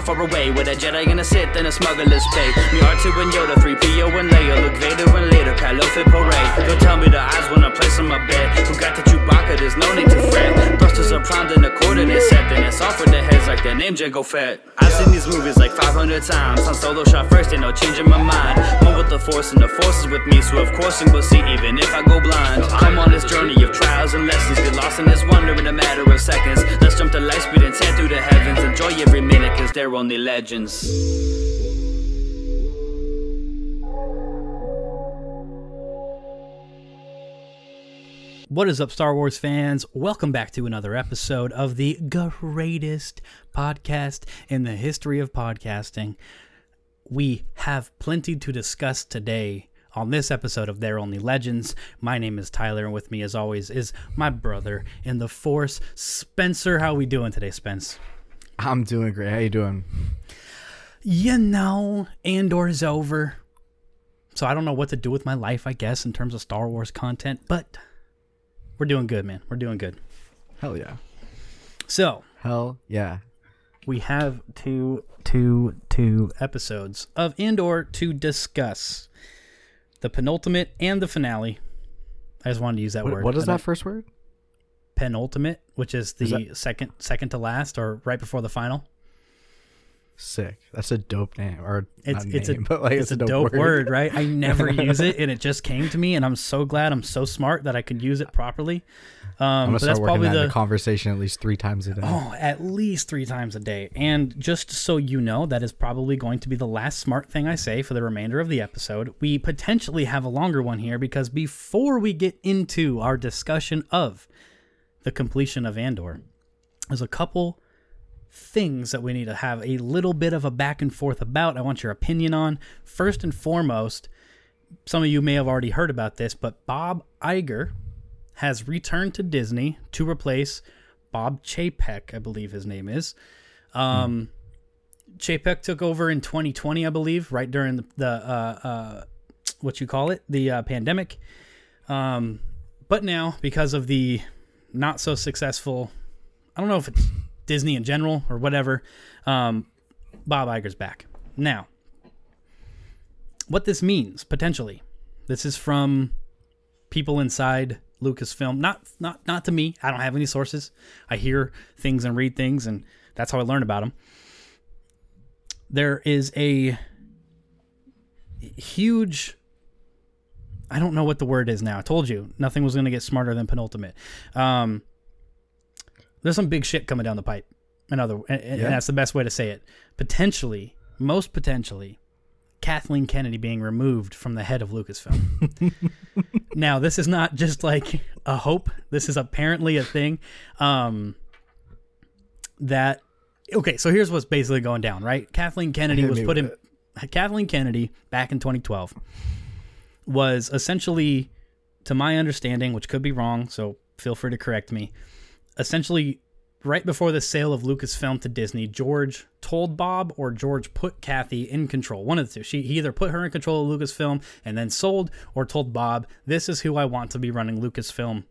far, far away. With a Jedi and a Sith and a smuggler's pay. Me R2 and Yoda, 3PO and Leia, Luke Vader and later, Kylo fit parade. Don't tell me the eyes when I place on my bed. Who got the Chewbacca? There's no need to fret. Thrusters are primed and the coordinate set. Then it's off with the heads like their name Jango Fett. I've seen these movies like 500 times. Han Solo shot first, ain't no changing my mind. One with the force and the force is with me. So of course I'm gonna see even if I go blind. Come on this journey of trials and lessons. Get lost in this wonder in a matter of seconds. Let's jump to light speed and tear through the heavens. Enjoy every minute, cause they're only legends. What is up, Star Wars fans? Welcome back to another episode of the greatest podcast in the history of podcasting. We have plenty to discuss today on this episode of They're Only Legends. My name is Tyler, and with me, as always, is my brother in the Force, Spencer. How are we doing today, Spence? I'm doing great. How you doing? You know, Andor is over, so I don't know what to do with my life. I guess in terms of Star Wars content, but we're doing good, man. We're doing good. Hell yeah. So Hell yeah. we have two, two, two episodes of Andor to discuss. The penultimate and the finale. I just wanted to use that What, word. what is I that don't- first word? Penultimate, which is the Is second, second to last, or right before the final. Sick. That's a dope name. Or It's it's name, a but like it's, a dope, word. right? I never use it, and it just came to me, and I'm so glad I'm so smart that I could use it properly. Um, I'm gonna start that's working probably that in the conversation at least three times a day. Oh, at least three times a day. And just so you know, that is probably going to be the last smart thing I say for the remainder of the episode. We potentially have a longer one here because before we get into our discussion of the completion of Andor, there's a couple things that we need to have a little bit of a back and forth about. I want your opinion on. First and foremost, some of you may have already heard about this, but Bob Iger has returned to Disney to replace Bob Chapek, I believe his name is. Um, Chapek took over in 2020, I believe, right during the, the uh, uh, what you call it, the uh, pandemic. Um, but now, because of the not so successful, I don't know if it's Disney in general or whatever, um, Bob Iger's back. Now, what this means potentially, this is from people inside Lucasfilm. Not not not to me. I don't have any sources. I hear things and read things, and that's how I learn about them. There is a huge. I don't know what the word is now. I told you nothing was going to get smarter than penultimate. Um, there's some big shit coming down the pipe. Another, and, and that's the best way to say it. Potentially, most potentially, Kathleen Kennedy being removed from the head of Lucasfilm. now, this is not just like a hope. This is apparently a thing. Um, that okay. So here's what's basically going down. Right, Kathleen Kennedy was put in. with Kathleen Kennedy back in 2012 was essentially, to my understanding, which could be wrong, so feel free to correct me. Essentially, right before the sale of Lucasfilm to Disney, George told Bob or George put Kathy in control. One of the two. She he either put her in control of Lucasfilm and then sold, or told Bob, "This is who I want to be running Lucasfilm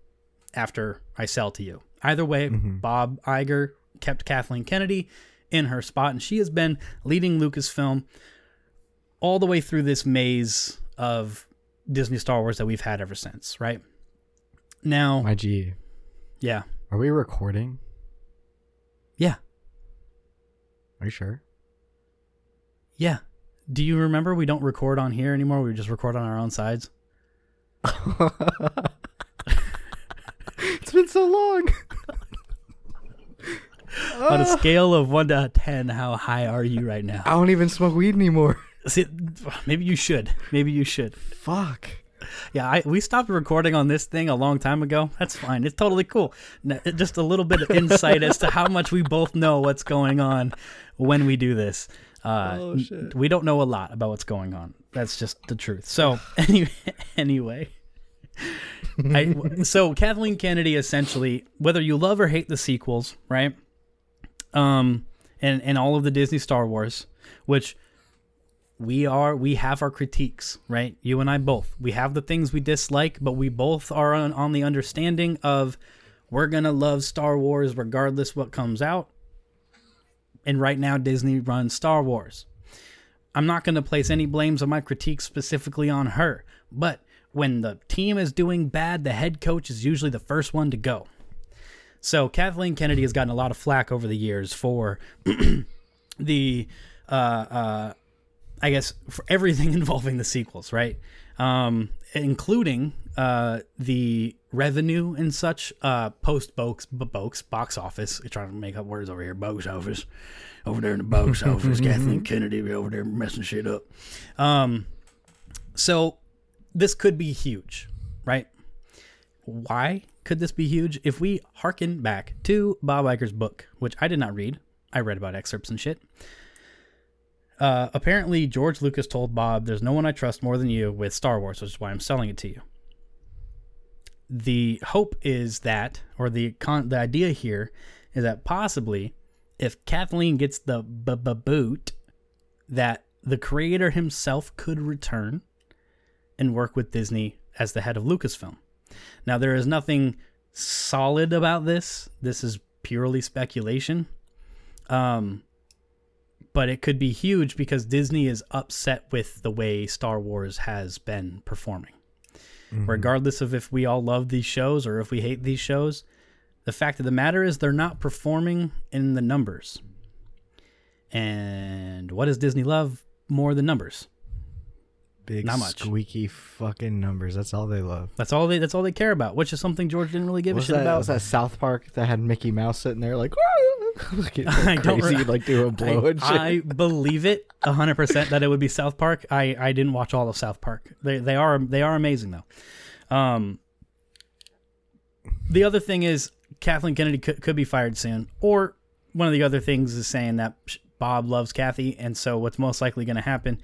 after I sell to you." Either way, mm-hmm. Bob Iger kept Kathleen Kennedy in her spot, and she has been leading Lucasfilm all the way through this maze of Disney Star Wars that we've had ever since. Right now, My G. yeah, Are we recording? yeah. Are you sure? Yeah. Do you remember we don't record on here anymore? We just record on our own sides. It's been so long. On a ah. scale of 1 to 10, how high are you right now? I don't even smoke weed anymore. See, maybe you should. Maybe you should. Fuck. Yeah, I, we stopped recording on this thing a long time ago. That's fine. It's totally cool. Just a little bit of insight as to how much we both know what's going on when we do this. Uh, Oh, shit. We don't know a lot about what's going on. That's just the truth. So anyway, anyway. I, so Kathleen Kennedy essentially, whether you love or hate the sequels, right? Um, and and all of the Disney Star Wars, which we are we have our critiques, right? You and I both. We have the things we dislike, but we both are on, on the understanding of we're gonna love Star Wars regardless what comes out. and right now Disney runs Star Wars. I'm not to place any blames of my critique specifically on her, but when the team is doing bad, the head coach is usually the first one to go. So Kathleen Kennedy has gotten a lot of flack over the years for the, uh, uh, I guess, for everything involving the sequels, right? Um, including uh, the revenue and such uh, post box box box office. You're trying to make up words over here. Box office, over there in the box office. Kathleen Kennedy be over there messing shit up. Um, so this could be huge, right? Why could this be huge? If we harken back to Bob Iger's book, which I did not read, I read about excerpts and shit. Uh, apparently, George Lucas told Bob, "There's no one I trust more than you with Star Wars, which is why I'm selling it to you." The hope is that, or the con- the idea here is that possibly, if Kathleen gets the boot, that the creator himself could return and work with Disney as the head of Lucasfilm. Now, there is nothing solid about this. This is purely speculation. Um, but it could be huge because Disney is upset with the way Star Wars has been performing. Mm-hmm. Regardless of if we all love these shows or if we hate these shows, the fact of the matter is they're not performing in the numbers. And what does Disney love more than numbers? Big Not much. squeaky fucking numbers. That's all they love. That's all they that's all they care about, which is something George didn't really give was a shit that, about. was that South Park that had Mickey Mouse sitting there like, looking I don't crazy, re- like do a blow I, and shit? I believe it hundred percent that it would be South Park. I, I didn't watch all of South Park. They they are they are amazing though. Um, the other thing is Kathleen Kennedy could, could be fired soon, or one of the other things is saying that Bob loves Kathy, and so what's most likely going to happen?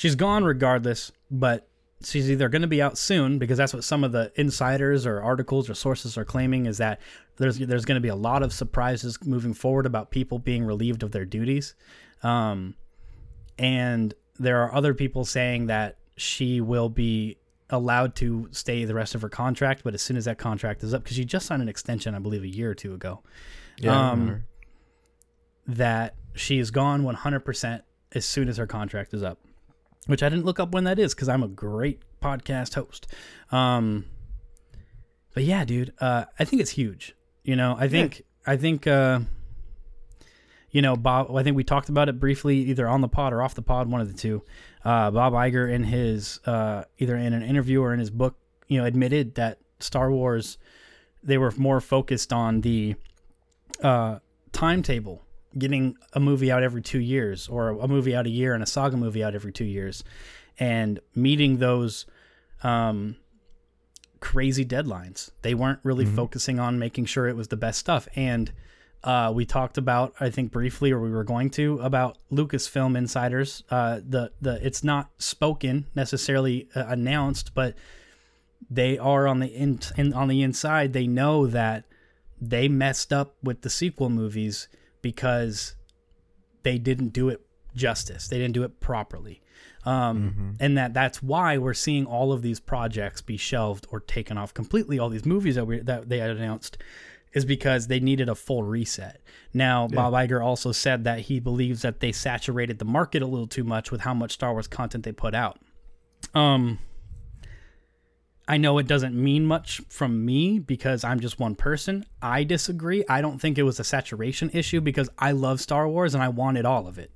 She's gone regardless, but she's either going to be out soon because that's what some of the insiders or articles or sources are claiming is that there's there's going to be a lot of surprises moving forward about people being relieved of their duties, um, and there are other people saying that she will be allowed to stay the rest of her contract, but as soon as that contract is up, because she just signed an extension, I believe, a year or two ago, Yeah, um, that she is gone 100% as soon as her contract is up which i didn't look up when that is because i'm a great podcast host. Um but yeah dude uh i think it's huge you know? I think i think uh you know bob i think we talked about it briefly either on the pod or off the pod one of the two. Uh bob Iger in his uh either in an interview or in his book you know admitted that star wars they were more focused on the uh timetable getting a movie out every two years or a movie out a year and a saga movie out every two years and meeting those um, crazy deadlines. They weren't really focusing on making sure it was the best stuff. And uh, we talked about, I think briefly, or we were going to, about Lucasfilm insiders. Uh, the the it's not spoken necessarily uh, announced, but they are on the in, in on the inside. They know that they messed up with the sequel movies because they didn't do it justice. They didn't do it properly. Um, And that that's why we're seeing all of these projects be shelved or taken off completely. All these movies that we that they had announced is because they needed a full reset. Now, Bob Iger also said that he believes that they saturated the market a little too much with how much Star Wars content they put out. Um, I know it doesn't mean much from me because I'm just one person. I disagree. I don't think it was a saturation issue because I love Star Wars and I wanted all of it.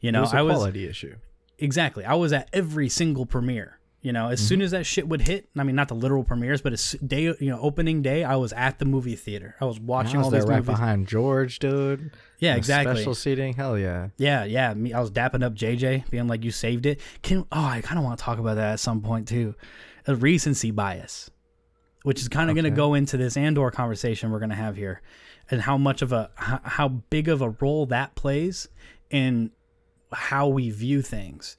You It know, was a I was quality issue. exactly. I was at every single premiere. You know, as Mm-hmm. soon as that shit would hit, I mean, not the literal premieres, but as day, you know, opening day, I was at the movie theater. I was watching I was all these right movies. behind George, dude. Yeah, exactly. Special seating, hell yeah. Yeah, yeah. Me, I was dapping up JJ, being like, "You saved it." Can oh, I kind of want to talk about that at some point too. A recency bias, which is kind of going to go into this Andor conversation we're going to have here, and how much of a how, big of a role that plays in how we view things.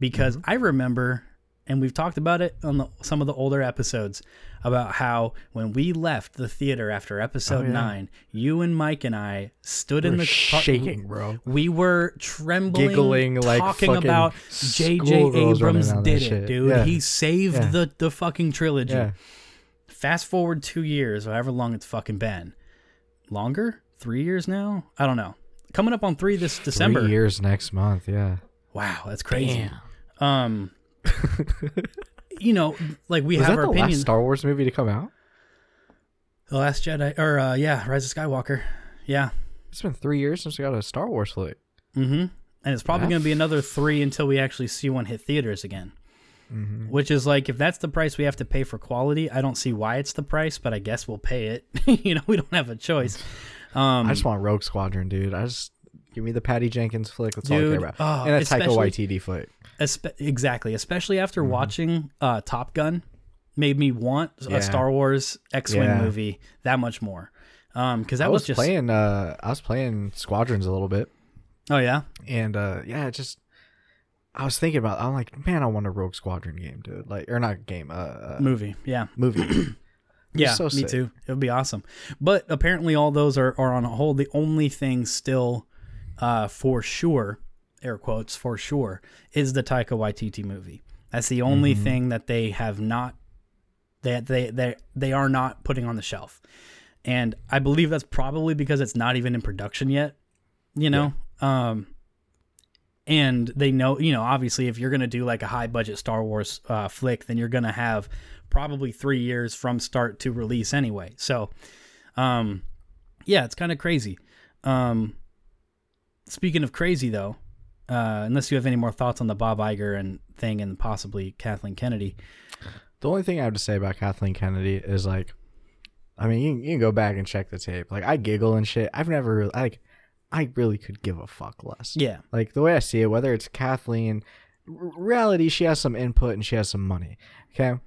Because mm-hmm. I remember, and we've talked about it on the, some of the older episodes about how when we left the theater after episode yeah. nine, you and Mike and I stood in We're the car- shaking, bro. we were trembling, Giggling like talking about J.J. Abrams did it, dude. Yeah. He saved Yeah. the the fucking trilogy. Fast forward two years, however long it's fucking been. Longer? Three years now? I don't know. coming up on three this December. Three years next month. Yeah. Wow, that's crazy. Um, you know, like we Was have that our the opinions. last Star Wars movie to come out? the Last Jedi, or uh, yeah, Rise of Skywalker. Yeah. It's been three years since we got a Star Wars flick. Mm-hmm. And it's probably Yeah. going to be another three until we actually see one hit theaters again. Mm-hmm. Which is like, if that's the price we have to pay for quality, I don't see why it's the price, but I guess we'll pay it. you know, we don't have a choice. Um, I just want Rogue Squadron, dude. I just give me the Patty Jenkins flick. That's all I Dude, care about. oh, and a Taika especially- Waititi flick. Espe- exactly, especially after Mm-hmm. watching uh, Top Gun, made me want Yeah. a Star Wars X-wing Yeah. movie that much more. Um, because that I was, was, just playing. Uh, I was playing Squadrons a little bit, oh yeah, and uh, yeah, just. I was thinking about. I'm like, man, I want a Rogue Squadron game, dude. Like, or not game, uh, uh movie, yeah, movie. yeah, so me too. It would be awesome. But apparently, all those are are on hold. The only thing still, uh, for sure, air quotes for sure, is the Taika Waititi movie. That's the only Mm-hmm. thing that they have not that they they they are not putting on the shelf. And I believe that's probably because it's not even in production yet, you know? Um and they know, you know, obviously if you're going to do like a high budget Star Wars uh, flick, then you're going to have probably 3 years from start to release anyway. So um yeah, it's kind of crazy. Um speaking of crazy though, uh unless you have any more thoughts on the Bob Iger and thing and possibly Kathleen Kennedy. The only thing I have to say about Kathleen Kennedy is like, I mean, you, can- you can go back and check the tape. Like, I giggle and shit. I've never really, like, I really could give a fuck less. Yeah. Like the way I see it, whether it's Kathleen, reality, she has some input and she has some money. Okay.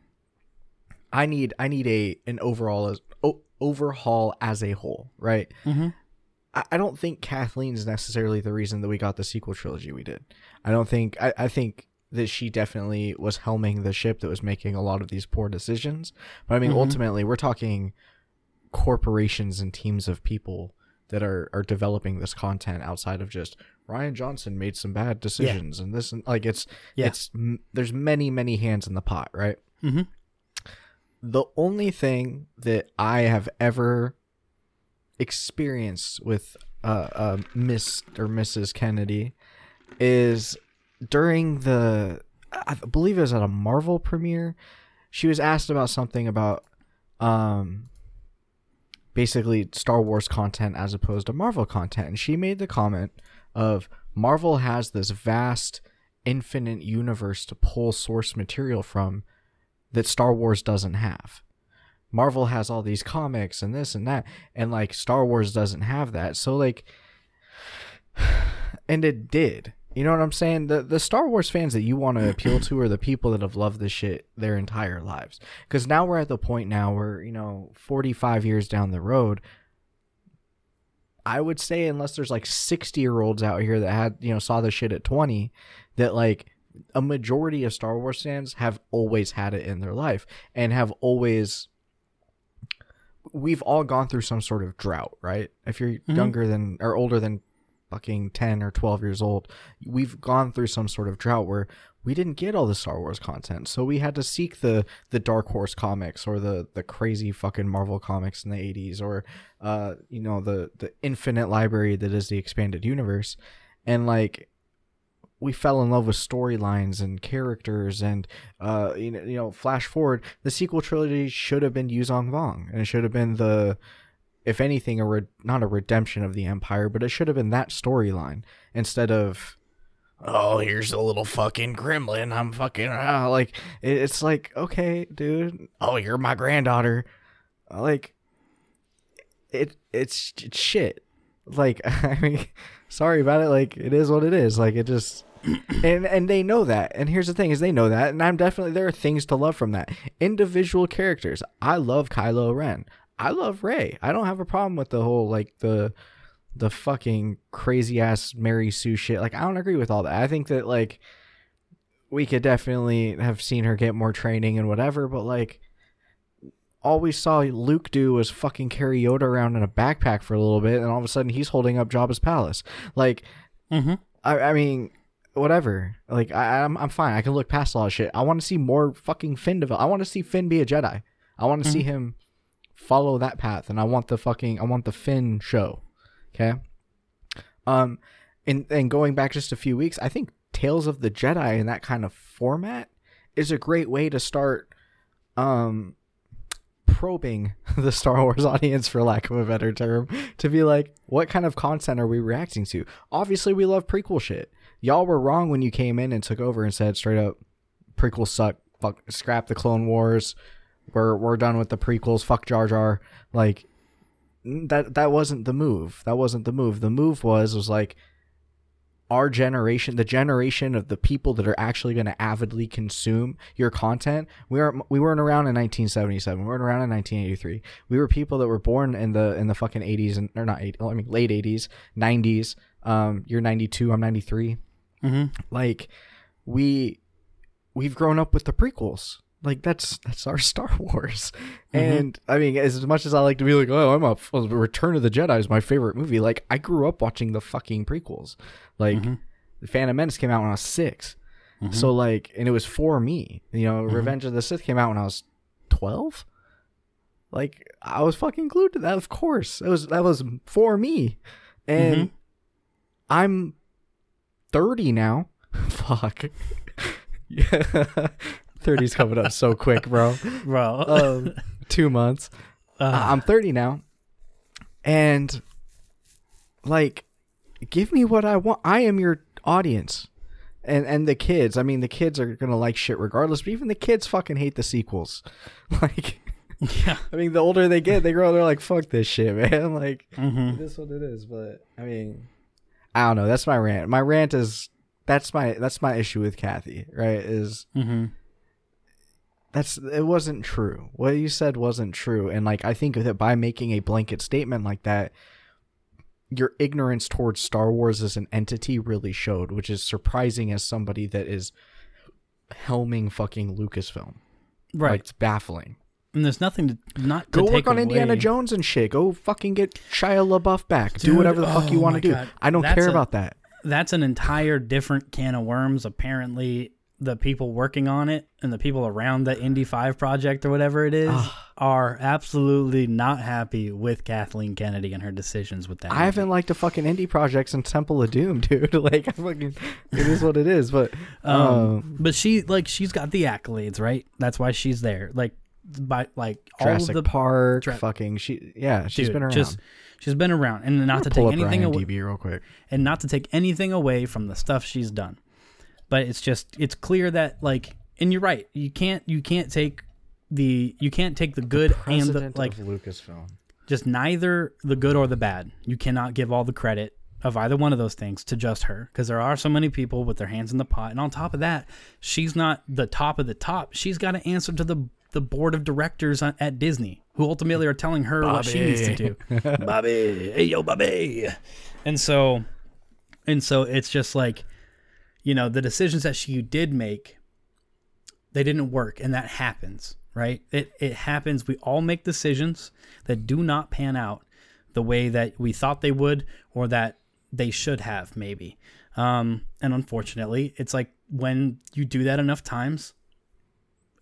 I need, I need a an overall as o- overhaul as a whole, right? Mhm. I, don't think Kathleen's necessarily the reason that we got the sequel trilogy we did. I don't think. I, I think that she definitely was helming the ship that was making a lot of these poor decisions. But I mean, Mhm. ultimately, we're talking corporations and teams of people that are are developing this content outside of just Rian Johnson made some bad decisions and this and like it's Yeah. it's m- there's many many hands in the pot, right? Mhm. The only thing that I have ever experienced with uh, uh Miss or Mrs. Kennedy is during the I believe it was at a Marvel premiere. She was asked about something about um basically Star Wars content as opposed to Marvel content and she made the comment of Marvel has this vast infinite universe to pull source material from that Star Wars doesn't have. Marvel has all these comics and this and that and like Star Wars doesn't have that. So like and it did. You know what I'm saying? The the Star Wars fans that you want to appeal to are the people that have loved this shit their entire lives. Cuz now we're at the point now where, you know, 45 years down the road, I would say unless there's like 60-year-olds out here that had, you know, saw this shit at 20 that like a majority of Star Wars fans have always had it in their life and have always we've all gone through some sort of drought, right? If you're younger than or older than fucking 10 or 12 years old, we've gone through some sort of drought where we didn't get all the Star Wars content. So we had to seek the the Dark Horse comics or the the crazy fucking Marvel comics in the 80s or uh you know the the infinite library that is the expanded universe. And like we fell in love with storylines and characters and uh you know, you know flash forward the sequel trilogy should have been Yuuzhan Vong. And it should have been the if anything a re- not a redemption of the empire but it should have been that storyline instead of oh here's a little fucking gremlin. I'm fucking ah, like it, it's like okay dude. Oh you're my granddaughter. Like it it's, it's shit. Like i mean sorry about it. Like it is what it is. Like it just and and they know that. And here's the thing is they know that. And i'm definitely there are things to love from that. Individual characters. I love kylo ren. I love Rey i don't have a problem with the whole like the the fucking crazy ass mary sue shit. Like i don't agree with all that. I think that like we could definitely have seen her get more training and whatever but like all we saw Luke do was fucking carry Yoda around in a backpack for a little bit, and all of a sudden he's holding up Jabba's palace. Like, Mm-hmm. I, I mean, whatever. Like, I, I'm, I'm fine. I can look past all that shit. I want to see more fucking Finn develop. I want to see Finn be a Jedi. I want to see him follow that path, and I want the fucking, I want the Finn show. Okay. Um, and and going back just a few weeks, I think Tales of the Jedi in that kind of format is a great way to start um probing the Star Wars audience for lack of a better term to be like what kind of content are we reacting to? Obviously we love prequel shit. Y'all were wrong when you came in and took over and said straight up prequels suck. Fuck scrap the Clone Wars. We're we're done with the prequels. Fuck Jar Jar. Like that that wasn't the move. That wasn't the move. The move was was like our generation, the generation of the people that are actually going to avidly consume your content. We aren't we weren't around in 1977. We weren't around in 1983. We were people that were born in the in the fucking 80s and or not 80, I mean late 80s, 90s. Um, you're 92. I'm 93. Mm-hmm. Like we we've grown up with the prequels. Like that's that's our Star Wars, mm-hmm. and I mean, as much as I like to be like, oh, I'm a well, Return of the Jedi is my favorite movie. Like I grew up watching the fucking prequels. Like mm-hmm. the Phantom Menace came out when I was 6 mm-hmm. so like, and it was for me. You know, Revenge of the Sith came out when I was twelve. Like I was fucking glued to that. Of course, it was that was for me, and I'm thirty now. Fuck. yeah. 30's coming up so quick, bro. Bro. Um, two months. Uh, I'm 30 now. And, like, give me what I want. I am your audience. And and the kids, I mean, the kids are going to like shit regardless, but even the kids fucking hate the sequels. Like, yeah. I mean, the older they get, they grow, they're like, fuck this shit, man. Like, Mm-hmm. this what it is. But, I mean, I don't know. That's my rant. My rant is, that's my, that's my issue with Kathy, right? Is, Mm-hmm. that's it wasn't true. What you said wasn't true, and like I think that by making a blanket statement like that, your ignorance towards Star Wars as an entity really showed, which is surprising as somebody that is helming fucking Lucasfilm. Right. Like, it's baffling. And there's nothing to not to Go take work on Indiana Jones and shit. Go fucking get Shia LaBeouf back. do whatever the fuck you oh want to do. God. I don't That's care a- about that. That's an entire different can of worms. Apparently, the people working on it and the people around the Indy Five project or whatever it is are absolutely not happy with Kathleen Kennedy and her decisions with that. I haven't liked the fucking Indy project since Temple of Doom, dude. like, I fucking, it is what it is. But um, Um, but she like she's got the accolades, right? That's why she's there. Like by like all of the Park, Dra- fucking she, yeah, she's dude, been around. Just she's been around, and not to take anything away, real quick. and not to take anything away from the stuff she's done. But it's just it's clear that like, and you're right. You can't you can't take the you can't take the good and the like of Lucasfilm. just neither the good or the bad. You cannot give all the credit of either one of those things to just her because there are so many people with their hands in the pot. And on top of that, she's not the top of the top. She's got to answer to the the board of directors at Disney who ultimately are telling her what she needs to do. Bobby, hey yo, Bobby. And so and so it's just like you know, the decisions that she did make they didn't work and that happens right? It it happens. We all make decisions that do not pan out the way that we thought they would or that they should have maybe. Um and unfortunately it's like when you do that enough times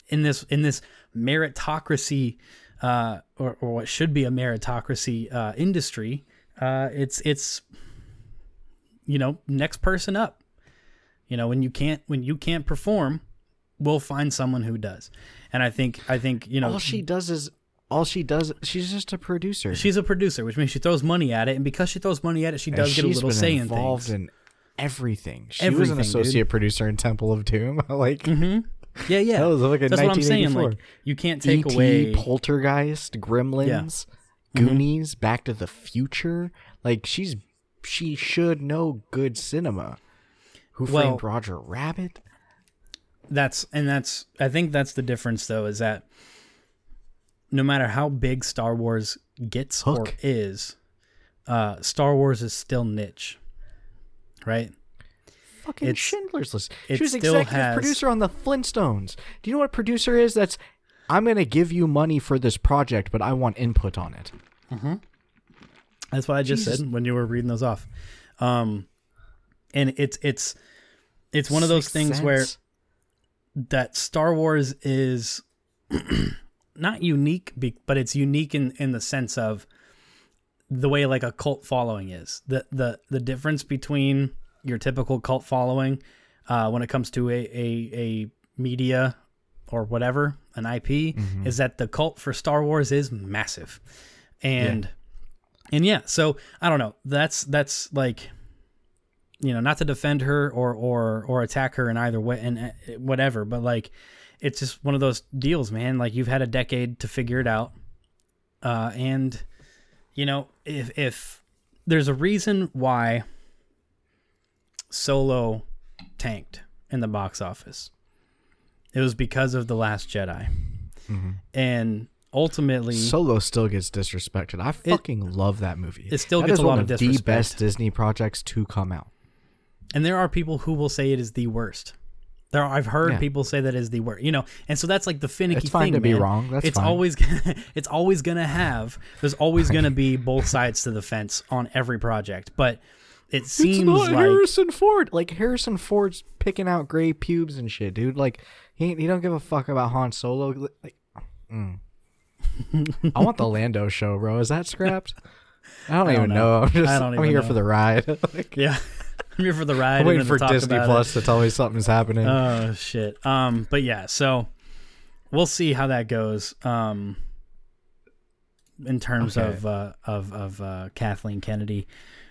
in this in this meritocracy uh or, or what should be a meritocracy uh industry uh it's it's you know next person up you know when you can't when you can't perform we'll find someone who does and i think i think you know All she does is all she does. She's just a producer. she's a producer which means she throws money at it and because she throws money at it she does get a little been say in involved things in everything. She was Everything, an dude. associate producer in Temple of Doom. like yeah yeah that was like a that's what i'm saying like you can't take E.T., away Poltergeist, Gremlins, Mm-hmm. Goonies, Back to the Future. Like she's she should know good cinema. Who Well- framed Roger Rabbit? that's and that's i think that's the difference though is that no matter how big star wars gets or Hook. is uh star wars is still niche right Fucking It's- Schindler's List. it She was executive has- producer on the Flintstones. Do you know what producer is? That's I'm gonna give you money for this project, but I want input on it. That's what I just Jesus. said when you were reading those off. Um, and it's it's it's one of those Sixth things where that Star Wars is not unique, be- but it's unique in in the sense of the way like a cult following is. The the the difference between your typical cult following uh, when it comes to a, a, a media or whatever, an IP, is that the cult for Star Wars is massive. And and yeah, so I don't know. That's that's like you know, not to defend her or or or attack her in either way and uh, whatever, but like it's just one of those deals, man. Like you've had a decade to figure it out. Uh and you know, if if there's a reason why Solo tanked in the box office. It was because of The Last Jedi. Mm-hmm. And ultimately Solo still gets disrespected. I fucking love that movie. it still That gets a lot one of the disrespect. best Disney projects to come out. and there are people who will say it is the worst. There are, I've heard Yeah. people say that is the worst. You know, and so that's like the finicky It's fine thing, to be man. wrong. That's it's fine. always it's always gonna have there's always gonna be both sides to the fence on every project. But it seems it's not like Harrison Ford. Like Harrison Ford's picking out gray pubes and shit, dude. Like he he don't give a fuck about Han Solo. Like, mm. I want the Lando show, bro. Is that scrapped? I don't I don't even know. know. I'm just I I'm here know. for the ride. like, yeah. I'm here for the ride. I'm waiting for talk Disney about it. Plus to tell me something's happening. Oh shit. Um, but yeah, so we'll see how that goes. Um, in terms Okay. of uh, of of uh, Kathleen Kennedy.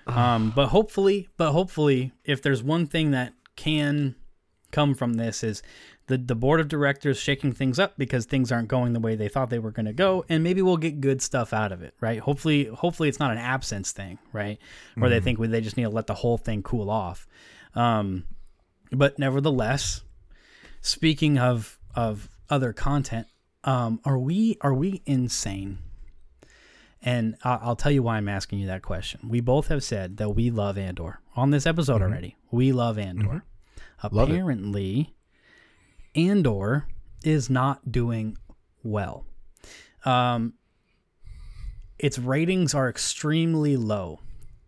Um, but hopefully, but hopefully, if there's one thing that can come from this is the the board of directors shaking things up because things aren't going the way they thought they were going to go, and maybe we'll get good stuff out of it, right? Hopefully, hopefully it's not an absence thing, right? Where they think they just need to let the whole thing cool off. Um, but nevertheless, speaking of of other content, um, are we are we insane? And I'll, I'll tell you why I'm asking you that question. We both have said that we love Andor on this episode already. We love Andor. Love it. Apparently, Andor is not doing well. Um, its ratings are extremely low.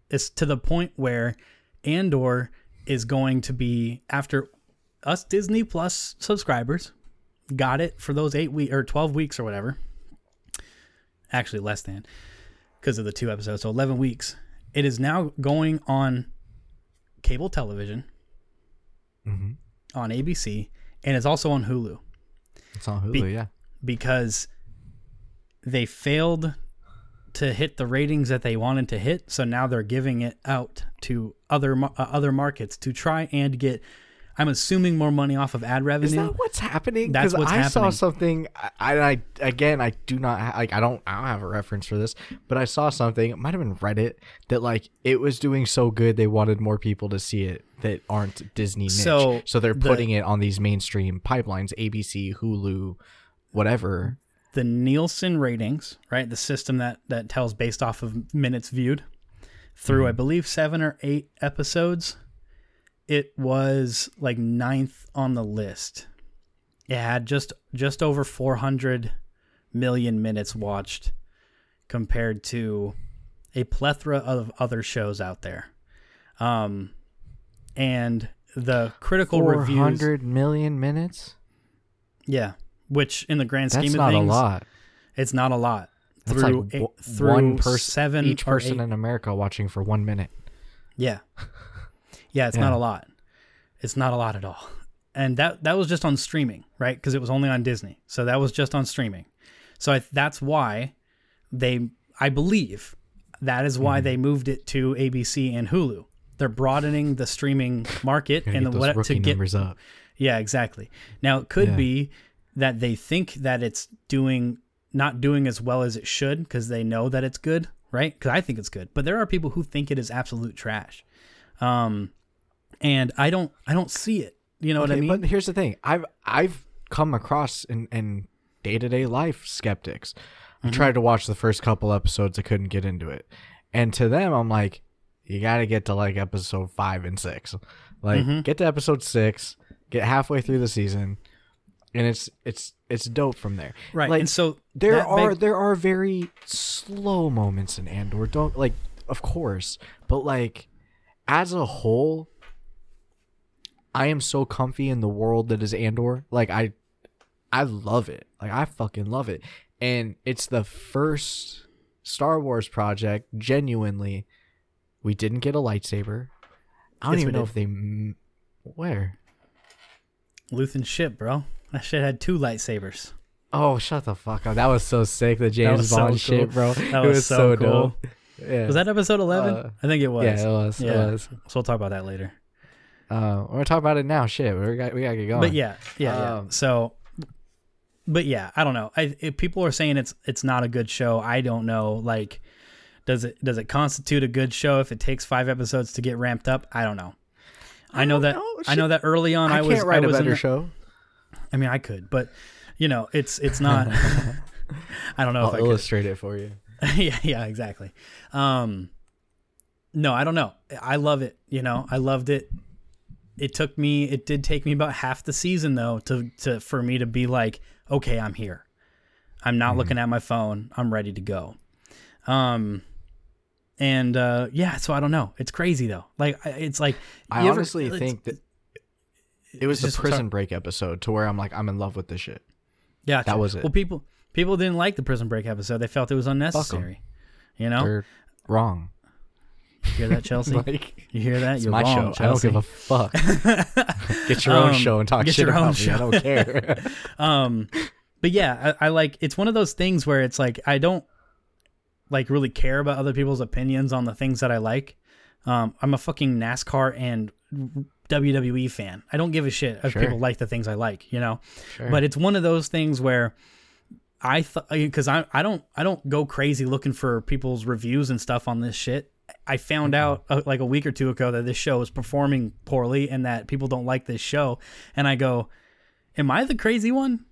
It's to the point where Andor is going to be after us Disney Plus subscribers got it for those eight week or twelve weeks or whatever. Actually, less than because of the two episodes, so eleven weeks. It is now going on cable television Mhm. on ABC, and it's also on Hulu It's on Hulu, Be- yeah. because they failed to hit the ratings that they wanted to hit. So now they're giving it out to other uh, other markets to try and get. I'm assuming more money off of ad revenue. Is that what's happening? That's what's I saw something. I, I again, I do not ha- like. I don't. I don't have a reference for this, but I saw something. It might have been Reddit that like it was doing so good they wanted more people to see it that aren't Disney niche. So, So, they're the- putting it on these mainstream pipelines: ABC, Hulu, whatever. the Nielsen ratings, right? The system that that tells based off of minutes viewed through, mm-hmm. I believe, seven or eight episodes. It was like ninth on the list. It had just just over 400 million minutes watched compared to a plethora of other shows out there. Um, and the critical Four reviews, hundred million minutes. yeah, which in the grand That's scheme of not things, a lot. it's not a lot. That's through like eight- through one person, seven each person eight- in America watching for one minute. yeah, yeah, it's Yeah. not a lot. It's not a lot at all. And that that was just on streaming, right? Because it was only on Disney, so that was just on streaming. So I, that's why they, I believe, that is why they moved it to ABC and Hulu. They're broadening the streaming market and the, what to get numbers up. Yeah, exactly. Now it could Yeah. be that they think that it's doing not doing as well as it should because they know that it's good, right? Because I think it's good, but there are people who think it is absolute trash, um, and I don't, I don't see it. You know what I mean? But here's the thing: I've I've come across in in day to day life skeptics. Mm-hmm. I tried to watch the first couple episodes. I couldn't get into it, and to them, I'm like, you got to get to like episode five and six. Like, Mm-hmm. get to episode six, get halfway through the season, and it's it's it's dope from there. right. Like, and so there are there are very slow moments in Andor. Don't like, of course, but like as a whole, I am so comfy in the world that is Andor. Like I, I love it. Like I fucking love it. And it's the first Star Wars project, genuinely, we didn't get a lightsaber. I don't Yes, even know did. if they. m- Where? Luthen ship, bro. That shit had two lightsabers. Oh, shut the fuck up! That was so sick. The James so Bond cool. shit, bro. That was was so so, cool. dope. Yeah. Was that episode 11? Uh, I think it was. Yeah, it was. Yeah. It was. So we'll talk about that later. Uh, we're gonna talk about it now. Shit, we got we gotta get going. But yeah, yeah, yeah. Um, So, but yeah, I don't know. I if people are saying it's it's not a good show. I don't know. Like, does it does it constitute a good show if it takes five episodes to get ramped up? I don't know. I, know that know. I know that early on I, I, was write I a was in better the- show. I mean, I could, but you know, it's it's not. I don't know I'll if I could. illustrate it for you. yeah, yeah, exactly. Um, no, I don't know. I love it. You know, I loved it. It took me. It did take me about half the season though to to for me to be like, okay, I'm here. I'm not Mm-hmm. looking at my phone. I'm ready to go. Um, and uh, yeah, so I don't know. It's crazy though. Like it's like I ever- honestly think that it was the Prison Break episode to where I'm like, I'm in love with this shit. Yeah, That was it. Well, people people didn't like the Prison Break episode. They felt it was unnecessary. You know, They're wrong. You hear that, Chelsea? Like, you hear that? it's You're my wrong, show. I don't Chelsea. give a fuck. get your own Um, show and talk get shit your own about me. I don't care. um but yeah I, I like it's one of those things where it's like i don't like really care about other people's opinions on the things that i like um i'm a fucking nascar and wwe fan i don't give a shit if Sure. people like the things i like you know Sure. but it's one of those things where i thought because i i don't i don't go crazy looking for people's reviews and stuff on this shit i found out uh, like a week or two ago that this show is performing poorly and that people don't like this show and i go am i the crazy one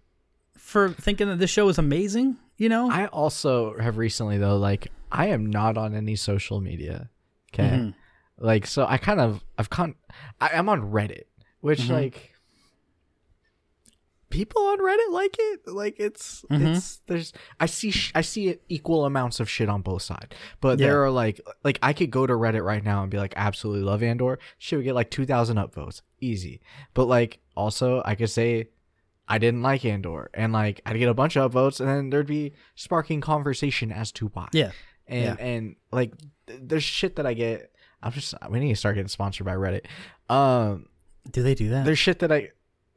for thinking that this show is amazing you know I also have recently though, like I am not on any social media. Okay. Mhm. Like so I kind of I've con I, I'm on Reddit, which Mhm. like people on Reddit like it. Like it's Mhm. it's there's I see sh- I see equal amounts of shit on both sides. But Yeah. there are like like I could go to Reddit right now and be like absolutely love Andor. Shit would get like 2000 upvotes. Easy. But like also I could say I didn't like Andor and like I'd get a bunch of upvotes and then there'd be sparking conversation as to why yeah and Yeah. and like th- there's shit that I get. I'm just we need to start getting sponsored by Reddit. Um, do they do that there's shit that I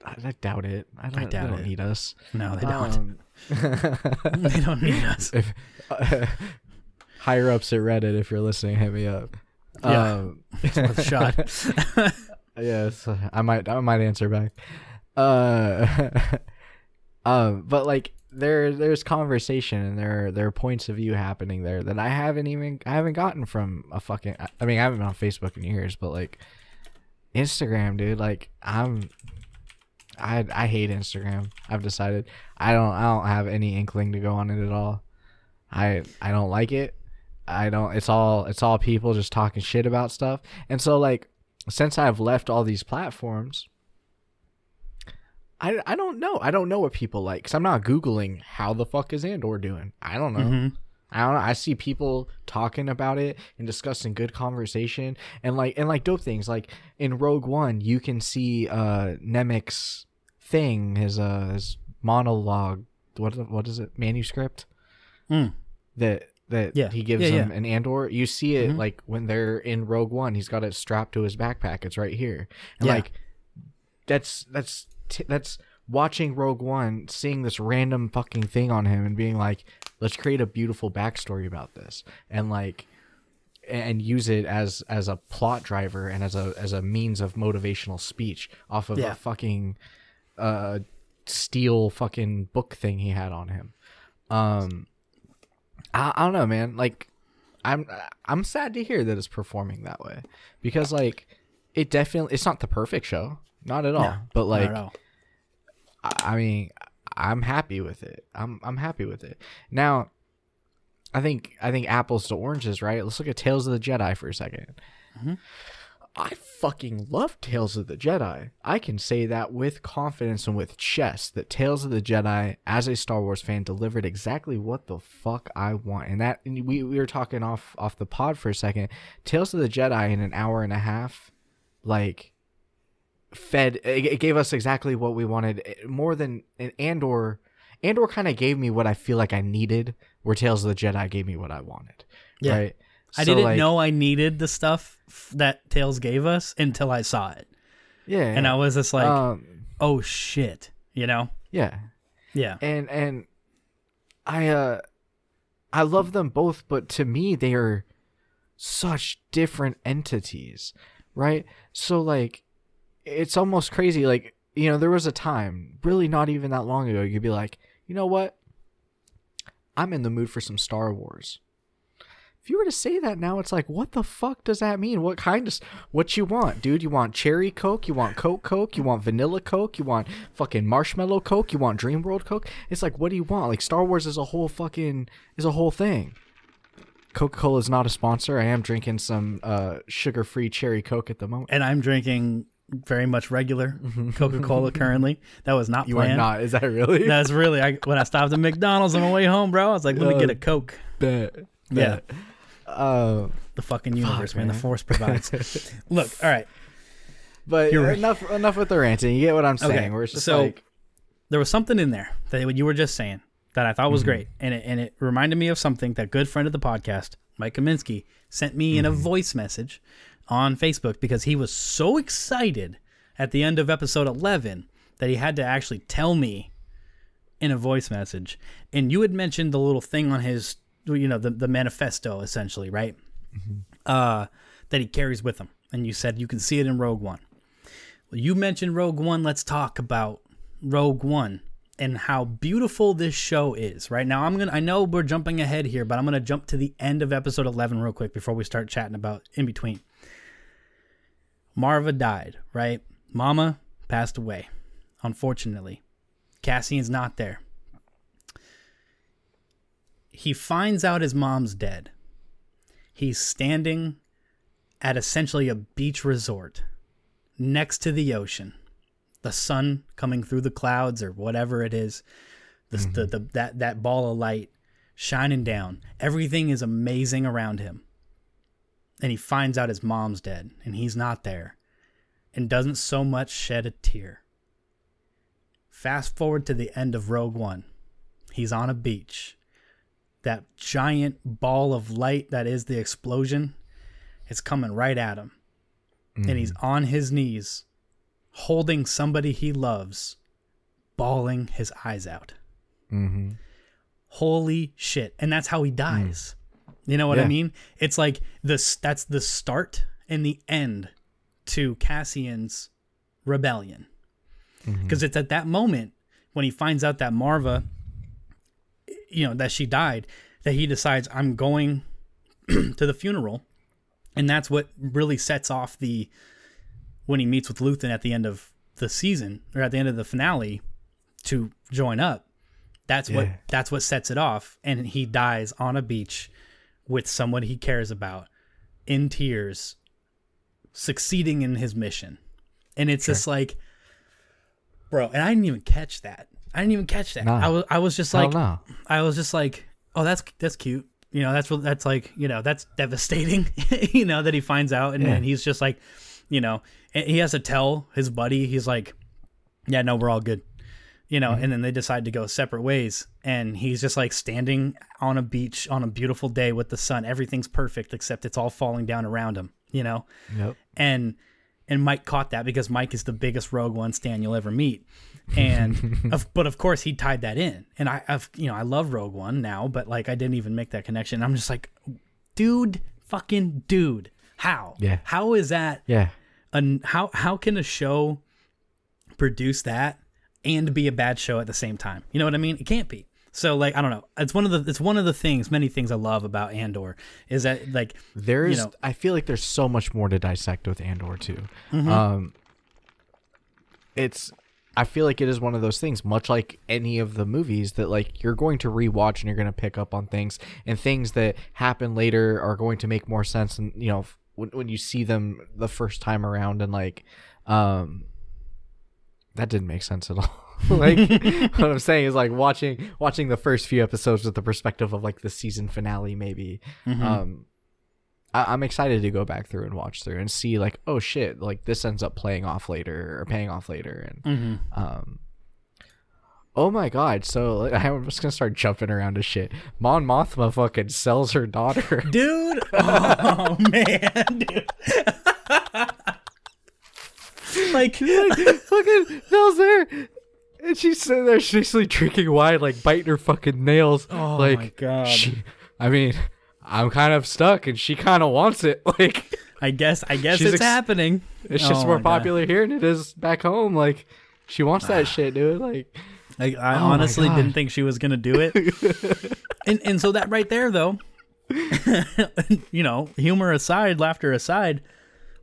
I, I doubt it. I don't, doubt they don't it. need us. no they don't Um, they don't need us if uh, higher ups at Reddit, if you're listening, hit me up. Yeah. Um, worth a shot yes, I might I might answer back. Uh, um, but like there there's conversation and there there are points of view happening there that I haven't even I haven't gotten from a fucking I mean I haven't been on Facebook in years, but like Instagram, dude, like I'm I I hate Instagram. I've decided I don't I don't have any inkling to go on it at all. I I don't like it. I don't it's all it's all people just talking shit about stuff. And so like since I've left all these platforms, I, I don't know. I don't know what people like because I'm not googling how the fuck is Andor doing. I don't know. Mhm. I don't know. I see people talking about it and discussing good conversation and like and like dope things. Like in Rogue One, you can see uh Nemik's thing, his uh his monologue. What what is it? Manuscript Mm. that that Yeah. he gives Yeah, him yeah. an Andor. You see it Mhm. like when they're in Rogue One. He's got it strapped to his backpack. It's right here. And Yeah. like that's that's t- that's watching Rogue One, seeing this random fucking thing on him, and being like, let's create a beautiful backstory about this, and like, and use it as as a plot driver and as a as a means of motivational speech off of Yeah. a fucking uh steel fucking book thing he had on him. Um, I, I don't know, man. Like, I'm I'm sad to hear that it's performing that way because like it definitely it's not the perfect show, not at all. No, but like all. I I mean, I'm happy with it. I'm I'm happy with it. Now, I think I think apples to oranges, right? Let's look at Tales of the Jedi for a 2nd Mhm. I fucking love Tales of the Jedi. I can say that with confidence and with chest that Tales of the Jedi, as a Star Wars fan, delivered exactly what the fuck I want. And that and we, we were talking off off the pod for a second. Tales of the Jedi in an hour and a half, like fed it, it gave us exactly what we wanted Eh, more than an andor andor kind of gave me what i feel like i needed where Tales of the Jedi gave me what I wanted. Yeah. Right. I didn't like, know I needed the stuff that Tails gave us until I saw it, Yeah. and I was just like, um, "Oh shit," you know? yeah. Yeah, and and I uh I love them both, but to me they are such different entities, right? So like it's almost crazy like you know there was a time really not even that long ago you'd be like, "You know what? I'm in the mood for some Star Wars." If you were to say that now, it's like, what the fuck does that mean? What kind of what you want, dude? You want cherry Coke? You want Coke Coke? You want vanilla Coke? You want fucking marshmallow Coke? You want Dream World Coke? It's like, what do you want? Like Star Wars is a whole fucking is a whole thing. Coca Cola is not a sponsor. I am drinking some uh, sugar free cherry Coke at the moment. and I'm drinking very much regular Coca Cola currently. That was not You planned. are not. Is that really? That's really I, when I stopped at McDonald's on my way home, bro. I was like, "Let me Uh, get a Coke." Bet. Yeah. Uh, The fucking universe, man. The force provides. Look, all right. but You're right. enough enough with the ranting. You get what I'm saying? Okay, Where it's just so- like, There was something in there that you were just saying that I thought was great, and it and it reminded me of something that good friend of the podcast, Mike Kaminsky, sent me in a voice message on Facebook because he was so excited at the end of episode 11 that he had to actually tell me in a voice message. And you had mentioned the little thing on his, you know, the, the manifesto essentially, right? Uh, that he carries with him. And you said you can see it in Rogue One. Well, you mentioned Rogue One. Let's talk about Rogue One and how beautiful this show is. Right now, I'm gonna. I know we're jumping ahead here, but I'm gonna jump to the end of episode 11 real quick before we start chatting about in between. Marva died. Right, Mama passed away. Unfortunately, Cassian's not there. He finds out his mom's dead. He's standing at essentially a beach resort next to the ocean. The sun coming through the clouds or whatever it is, the, the, mm-hmm. the, that, that ball of light shining down. Everything is amazing around him. And he finds out his mom's dead and he's not there and doesn't so much shed a tear. Fast forward to the end of Rogue One. He's on a beach. That giant ball of light that is the explosion is coming right at him. And he's mm. on his knees, holding somebody he loves, bawling his eyes out. mm-hmm. Holy shit. And that's how he mm. dies. You know what I mean? It's like this that's the start and the end to Cassian's rebellion. Mm-hmm. Because it's at that moment when he finds out that Marva, you know, that she died, that he decides, I'm going to the funeral. And that's what really sets off the when he meets with Luthen at the end of the season or at the end of the finale to join up. That's what that's what sets it off. And he dies on a beach with someone he cares about in tears, succeeding in his mission. And it's just like bro, and I didn't even catch that. I didn't even catch that. I was I was just like no. I was just like, oh, that's that's cute. You know, that's what that's like. You know, that's devastating. you know that he finds out, and, Yeah. and he's just like, you know, and he has to tell his buddy. He's like, yeah, no, we're all good. You know, and then they decide to go separate ways, and he's just like standing on a beach on a beautiful day with the sun. Everything's perfect except it's all falling down around him. You know, Yep. and and Mike caught that because Mike is the biggest Rogue One stan you'll ever meet, and of, but of course he tied that in, and I, I've you know I love Rogue One now, but like I didn't even make that connection. I'm just like, dude, fucking dude, how? Yeah. How is that? Yeah. An, how how can a show produce that and be a bad show at the same time? You know what I mean? It can't be. So like I don't know. It's one of the it's one of the things, many things I love about Andor is that like There's, know- I feel like there's so much more to dissect with Andor too. Mm-hmm. Um, it's, I feel like it is one of those things, much like any of the movies that like you're going to rewatch and you're going to pick up on things and things that happen later are going to make more sense and you know f- when when you see them the first time around and like, um, that didn't make sense at all. like what I'm saying is like watching watching the first few episodes with the perspective of like the season finale maybe. Mm-hmm. Um I, I'm excited to go back through and watch through and see like, oh shit, like this ends up playing off later or paying off later and mhm. um Oh my god! So like, I'm just gonna start jumping around to shit. Mon Mothma fucking sells her daughter. dude. Oh man, dude. like, fucking Nell's there, and she's sitting there, she's basically drinking wine, like biting her fucking nails. Oh like, my God. She, I mean, I'm kind of stuck, and she kind of wants it. Like, I guess, I guess it's ex- happening. it's just Oh more my God. popular here than it is back home. Like, she wants that ah. shit, dude. Like, Like, I Oh honestly didn't think she was gonna do it. and and so that right there, though, you know, humor aside, laughter aside,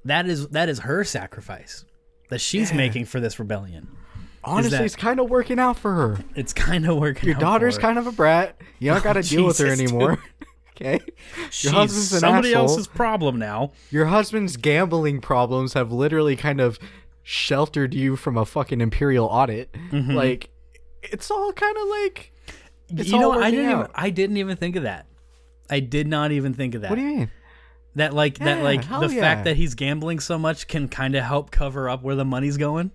that is that is her sacrifice that she's making for this rebellion. Honestly, it's kind of working out for her. It's kind of working. Your out daughter's for her. kind of a brat. You don't got to deal with her anymore. okay. She's Your husband's an somebody asshole. else's problem now. Your husband's gambling problems have literally kind of sheltered you from a fucking imperial audit. Mm-hmm. Like, it's all kind of like. You know, I didn't even. I didn't even think of that. I did not even think of that. What do you mean? that like that like the yeah. fact that he's gambling so much can kind of help cover up where the money's going.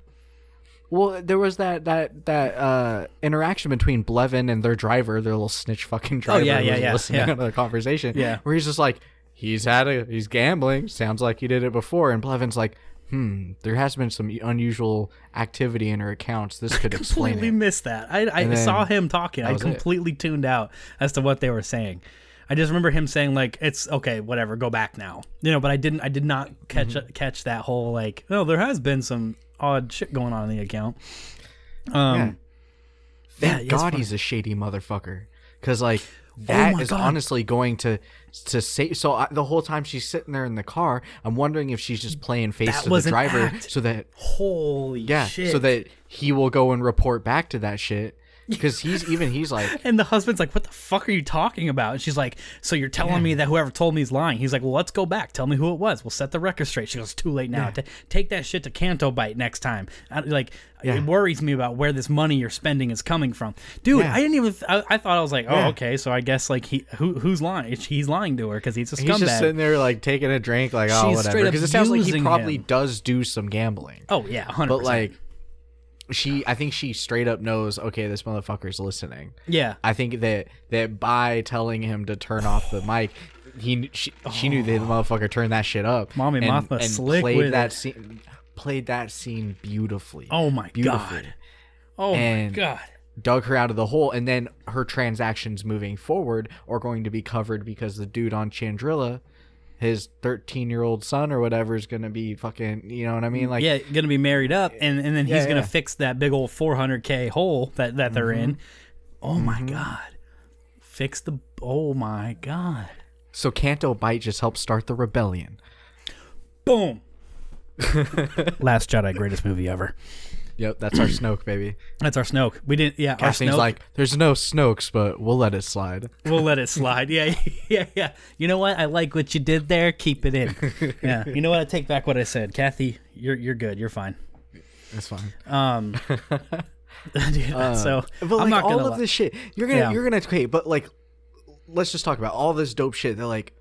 Well, there was that that that uh, interaction between Blevin and their driver, their little snitch fucking driver, Oh, yeah, yeah, was yeah, listening yeah. to their conversation. Yeah. where he's just like, he's had a, he's gambling. Sounds like he did it before, and Blevin's like, hmm, there has been some unusual activity in her accounts. This could explain completely it. missed that. I, I then saw him talking. I was it. completely tuned out as to what they were saying. I just remember him saying like, "It's okay, whatever, go back now." You know, but I didn't. I did not catch Mm-hmm. catch that whole like, "Oh, there has been some odd shit going on in the account." Um, Yeah. Thank Yeah, God he's a shady motherfucker. Because like that Oh is God. honestly going to to say. So I, the whole time she's sitting there in the car, I'm wondering if she's just playing face That to the driver, act. so that holy yeah, shit! so that he will go and report back to that shit. Because he's even he's like, And the husband's like, "What the fuck are you talking about?" And she's like, "So you're telling me that whoever told me is lying?" He's like, "Well, let's go back. Tell me who it was. We'll set the record straight." She goes, "Too late now. Ta- take that shit to Canto Bight next time." I, like, Yeah. it worries me about where this money you're spending is coming from, dude. Yeah. I didn't even. I, I thought I was like, "Oh, Yeah. okay." So I guess like he who who's lying? He's lying to her because he's a he's just sitting there like taking a drink, like oh She's whatever. Because it sounds like he probably him. does do some gambling. oh yeah, 100%. But like, she, I think she straight up knows. Okay, this motherfucker's listening. yeah, I think that that by telling him to turn off the mic, he she, she knew that the oh. motherfucker turned that shit up. Mommy and, Mothma and slick played with that it. scene, played that scene beautifully. Oh my Beautifully. god. Oh And- my god. Dug her out of the hole, and then her transactions moving forward are going to be covered because the dude on Chandrila, his thirteen-year-old son or whatever, is going to be fucking. You know what I mean? Like, yeah, gonna be married up, and and then he's Yeah, gonna yeah. Mm-hmm. fix that big old 400k hole that that they're in. Oh my god, fix the. Oh my god. so Canto Bight just helped start the rebellion. Boom. Last Jedi, greatest movie ever. Yep, that's our Snoke, baby. That's our Snoke. We didn't. Yeah, our Snoke. like, "There's no Snokes, but we'll let it slide." we'll let it slide. Yeah, yeah, yeah. You know what? I like what you did there. Keep it in. Yeah. You know what? I take back what I said, Kathy. You're you're good. You're fine. It's fine. Um. dude, so But like I'm not all of lie. this shit, you're gonna Yeah. you're gonna okay, but like, let's just talk about all this dope shit that like.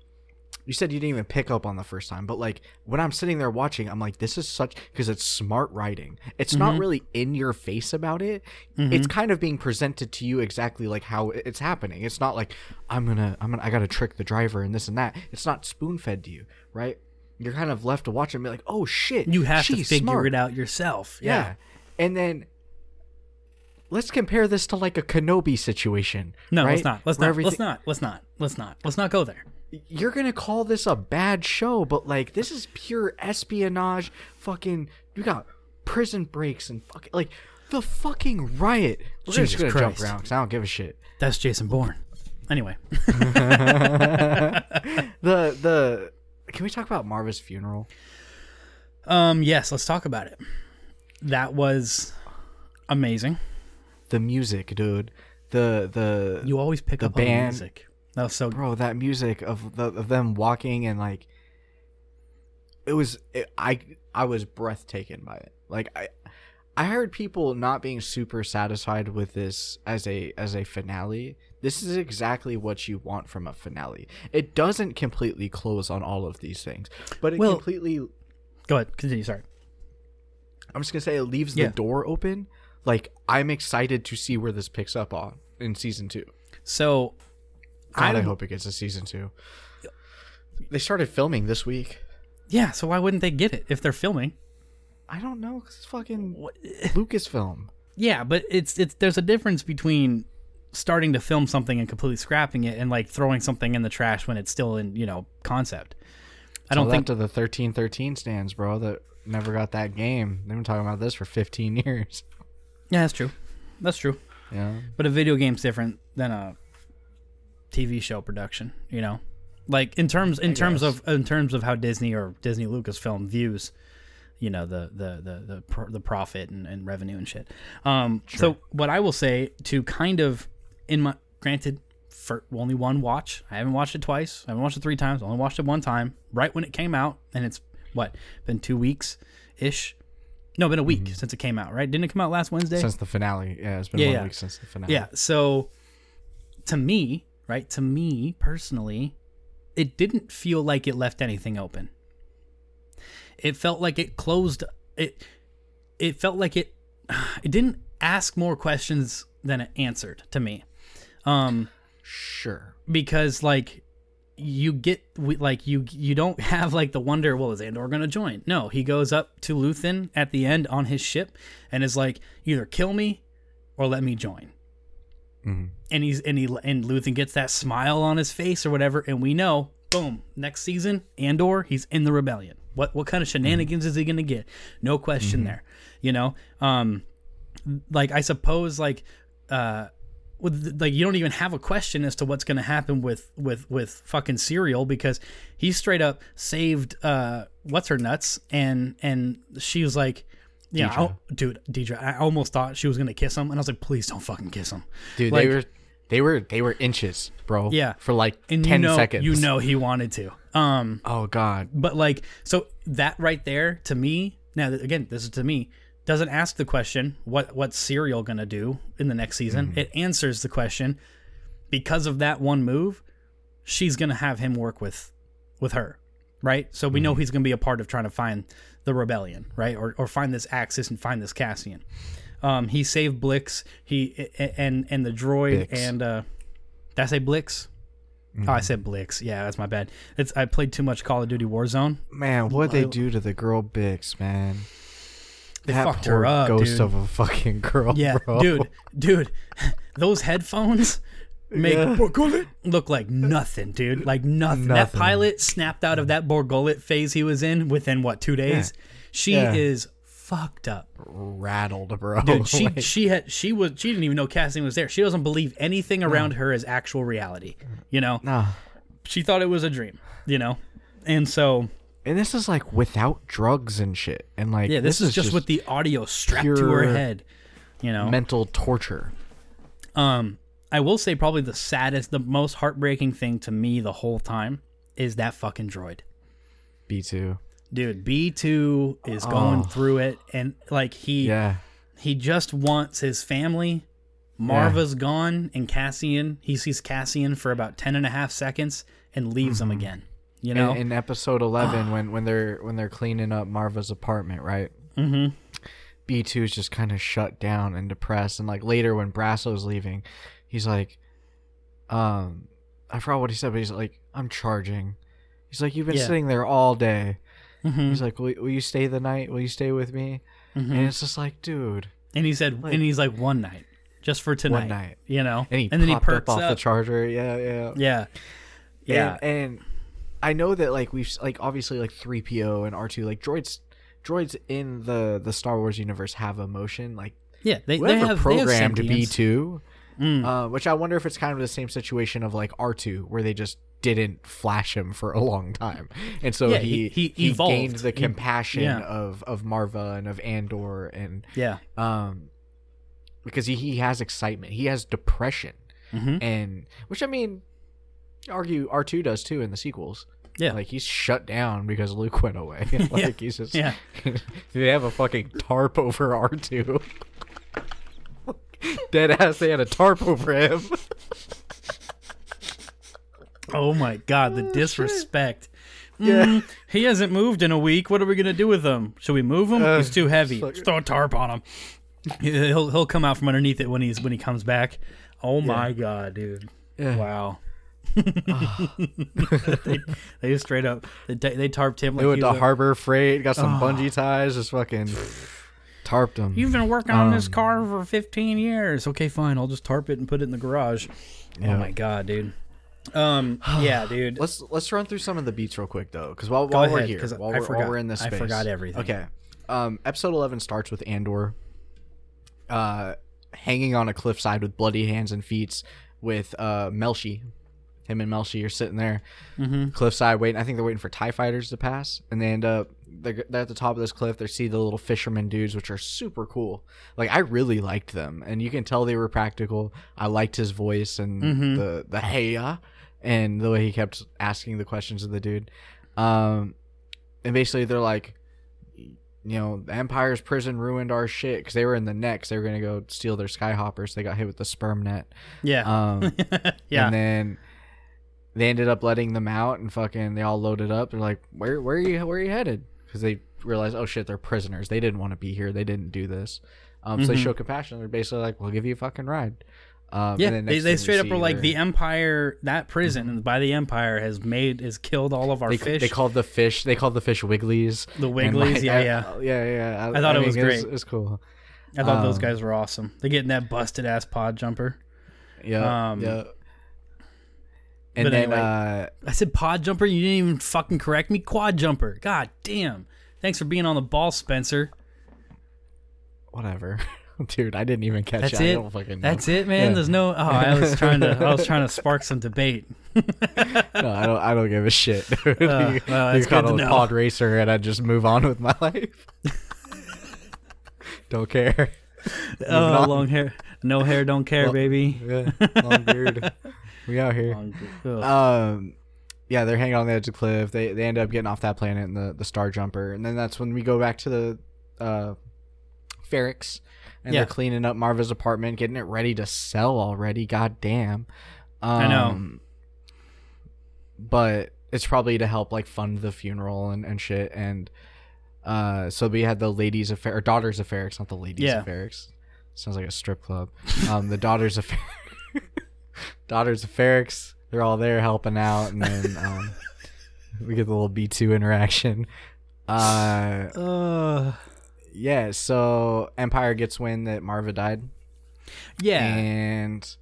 You said you didn't even pick up on the first time, but like when I'm sitting there watching, I'm like, this is such because it's smart writing. It's not Mm-hmm. really in your face about it. It's kind of being presented to you exactly like how it's happening. It's not like I'm gonna I'm gonna I gotta trick the driver and this and that. It's not spoon fed to you, right? You're kind of left to watch and be like, oh shit, You have to figure smart. it out yourself. Yeah. Yeah. And then let's compare this to like a Kenobi situation. No, right? let's not. Let's Where not. everything- Let's not. Let's not. Let's not. Let's not go there. You're gonna call this a bad show, but like this is pure espionage. Fucking, you got prison breaks and fucking like the fucking riot. We're Jesus just gonna jump Christ. around because I don't give a shit. That's Jason Bourne. Anyway, The the can we talk about Marva's funeral? um, yes, let's talk about it. That was amazing. The music, dude. The the You always pick The up on the band- music. That was so. bro that music of the of them walking and like it was it, i i was breathtaking by it like i i heard people not being super satisfied with this as a as a finale this is exactly what you want from a finale it doesn't completely close on all of these things but it Well- completely Go ahead. Continue. Sorry. i'm just gonna say it leaves Yeah. the door open like I'm excited to see where this picks up on in season two. So God, I, I'm- hope it gets a season two. They started filming this week. yeah, so why wouldn't they get it if they're filming? I don't know, 'cause it's fucking what? Lucasfilm. Yeah, but it's it's there's a difference between starting to film something and completely scrapping it and like throwing something in the trash when it's still in, you know, concept. I don't Tell think to the thirteen thirteen stands, bro. That never got that game. They've been talking about this for fifteen years. Yeah, that's true. That's true. Yeah. But a video game's different than a TV show production, you know? Like in terms in terms guess. of in terms of how Disney or Disney Lucasfilm views, you know, the the the the, the profit and, and revenue and shit. Um so what I will say to kind of in my granted for only one watch. I haven't watched it twice. I haven't watched it three times. I only watched it one time, right when it came out, and it's what been two weeks ish. No, been a week since it came out. Right? Didn't it come out last Wednesday? Since the finale. Yeah, it's been Yeah, one yeah. week since the finale. Yeah. So to me, right, to me personally, it didn't feel like it left anything open. It felt like it closed it it felt like it it didn't ask more questions than it answered to me. Um Sure. because like you get we- like you you don't have like the wonder well is Andor gonna join no he goes up to Luthen at the end on his ship and is like either kill me or let me join and he's and he and Luthen gets that smile on his face or whatever and we know boom next season Andor he's in the rebellion. What what kind of shenanigans is he gonna get? No question there you know? Um like I suppose like uh with like you don't even have a question as to what's going to happen with with with fucking Syril because he straight up saved uh what's her nuts and and she was like yeah Dedra. Dude Dedra I almost thought she was going to kiss him and I was like please don't fucking kiss him Dude, Like- they were they were they were inches, bro. Yeah. For like and ten you know seconds. you know he wanted to um Oh god. but like so that right there to me now again this is to me doesn't ask the question what what's Syril gonna do in the next season it answers the question because of that one move she's gonna have him work with with her right so we know he's gonna be a part of trying to find the rebellion right or, or find this axis and find this cassian um he saved blix he and and the droid Bix. and uh did i say blix Oh, I said Blix. Yeah, that's my bad. It's I played too much Call of Duty Warzone. Man, what'd they do to the girl Bix, man? They that fucked her up, ghost dude. of a fucking girl. Yeah, bro. dude, dude, those headphones make Yeah. Bor Gullet look like nothing, dude. Like nothing. That pilot snapped out of that Bor Gullet phase he was in within what two days. She Yeah. is fucked up, rattled, bro. dude. She Like, she had she was she didn't even know Cassian was there. She doesn't believe anything around her is actual reality. You know, nah. she thought it was a dream. You know, and so And this is like without drugs and shit. And like yeah, this, is, just, with the audio strapped to her head. You know, mental torture. Um, I will say probably the saddest, the most heartbreaking thing to me the whole time is that fucking droid. B two. Dude, B2 is going Oh. through it and like he Yeah. he just wants his family. Marva's gone and Cassian, he sees Cassian for about 10 and a half seconds and leaves him again. You know? In, in episode eleven, when when they're when they're cleaning up Marva's apartment, right? mm-hmm. B two is just kind of shut down and depressed. And like later when Brasso's leaving, he's like, um, I forgot what he said, but he's like, I'm charging. He's like, you've been Yeah. sitting there all day. Mm-hmm. He's like, will, will you stay the night? Will you stay with me? Mhm. And it's just like, dude. And he said Like- and he's like one night. Just for tonight. One night. You know? And he and then he perks up off up. the charger. Yeah, yeah. yeah. Yeah. And, and I know that like we've like obviously like 3PO and R2 like droids droids in the the Star Wars universe have emotion like yeah, they, they have they have programmed sentience. B2 Mm. uh, which I wonder if it's kind of the same situation of like R2 where they just didn't flash him for a long time and so Yeah, he, he- he evolved. gained the He- compassion yeah. of of Marva and of Andor and Yeah. um because he, he has excitement he has depression Mhm. and which I mean argue R2 does too in the sequels Yeah. like he's shut down because Luke went away. like he's just Yeah. they have a fucking tarp over R two. Dead ass, they had a tarp over him. Oh my god, the disrespect. Yeah. Mm, he hasn't moved in a week. What are we gonna do with him? Should we move him? Uh, He's too heavy. like- Just throw a tarp on him. He'll he'll come out from underneath it when he's when he comes back. Oh my god, dude! Yeah. Wow. they, they just straight up they, they tarped him like They went to Harbor Freight, got some bungee ties, just fucking tarped him. You've been working on this Um, car for 15 years. Okay, fine. I'll just tarp it and put it in the garage. Yeah. Oh my god, dude. Um, yeah, dude. Let's let's run through some of the beats real quick though, because while, Go while we're ahead, here, while I we're, while we're in this space, I forgot everything. Okay, um, episode eleven starts with Andor, uh, hanging on a cliffside with bloody hands and feet, with uh Melshi. Him and Melshi are sitting there, Mm-hmm. cliffside waiting. I think they're waiting for Tie fighters to pass, and they end up they're, they're at the top of this cliff. They see the little fisherman dudes, which are super cool. Like I really liked them, and you can tell they were practical. I liked his voice and Mhm. the the hey ya, and the way he kept asking the questions of the dude. Um, and basically they're like, you know, the Empire's prison ruined our shit because they were in the next. They were gonna go steal their skyhoppers. They got hit with the sperm net. Yeah. Um, yeah. and then they ended up letting them out and fucking they all loaded up. They're like, "Where where are you where are you headed?" Because they realized, "Oh shit, they're prisoners. They didn't want to be here. They didn't do this." Um, so they Mhm. show compassion. They're basically like, "We'll give you a fucking ride." Um, yeah, they, they straight up were like the Empire, that prison and by the Empire has made has killed all of our They, fish. they called the fish. They called the fish wigglies. the Wigglies, like, yeah, I- yeah. yeah, yeah. I thought it was mean, great. It was, cool. I thought those um, guys were awesome. They're getting that busted ass pod jumper. Yeah, Um, yeah. And but then anyway. uh, I said pod jumper. You didn't even fucking correct me. Quad jumper. God damn. Thanks for being on the ball, Spencer. whatever, dude. I didn't even catch That's it. I it. don't fucking know. That's it, man. Yeah. There's no. Oh, I was trying to. I was trying to spark some debate. No, I don't. I don't give a shit. dude. Uh, well, you that's call good to it a pod racer, and I just move on with my life. don't care. Oh, long hair. No hair, don't care, baby. Yeah, long beard. We out here. Um, yeah, they're hanging on the edge of the cliff. They they end up getting off that planet in the the Star Jumper, and then that's when we go back to the uh, Ferrix, and Yeah. they're cleaning up Marva's apartment, getting it ready to sell already. God damn. Um, I know. But it's probably to help like fund the funeral and, and shit. And uh, so we had the ladies of Fer- or daughters of Ferrix, not the ladies Yeah. of Ferrix. Sounds like a strip club. Um, the daughters of Fer- daughters of Ferrix. They're all there helping out, and then um, we get the little B two interaction. Uh, Uh, yeah. So Empire gets wind that Marva died, yeah. and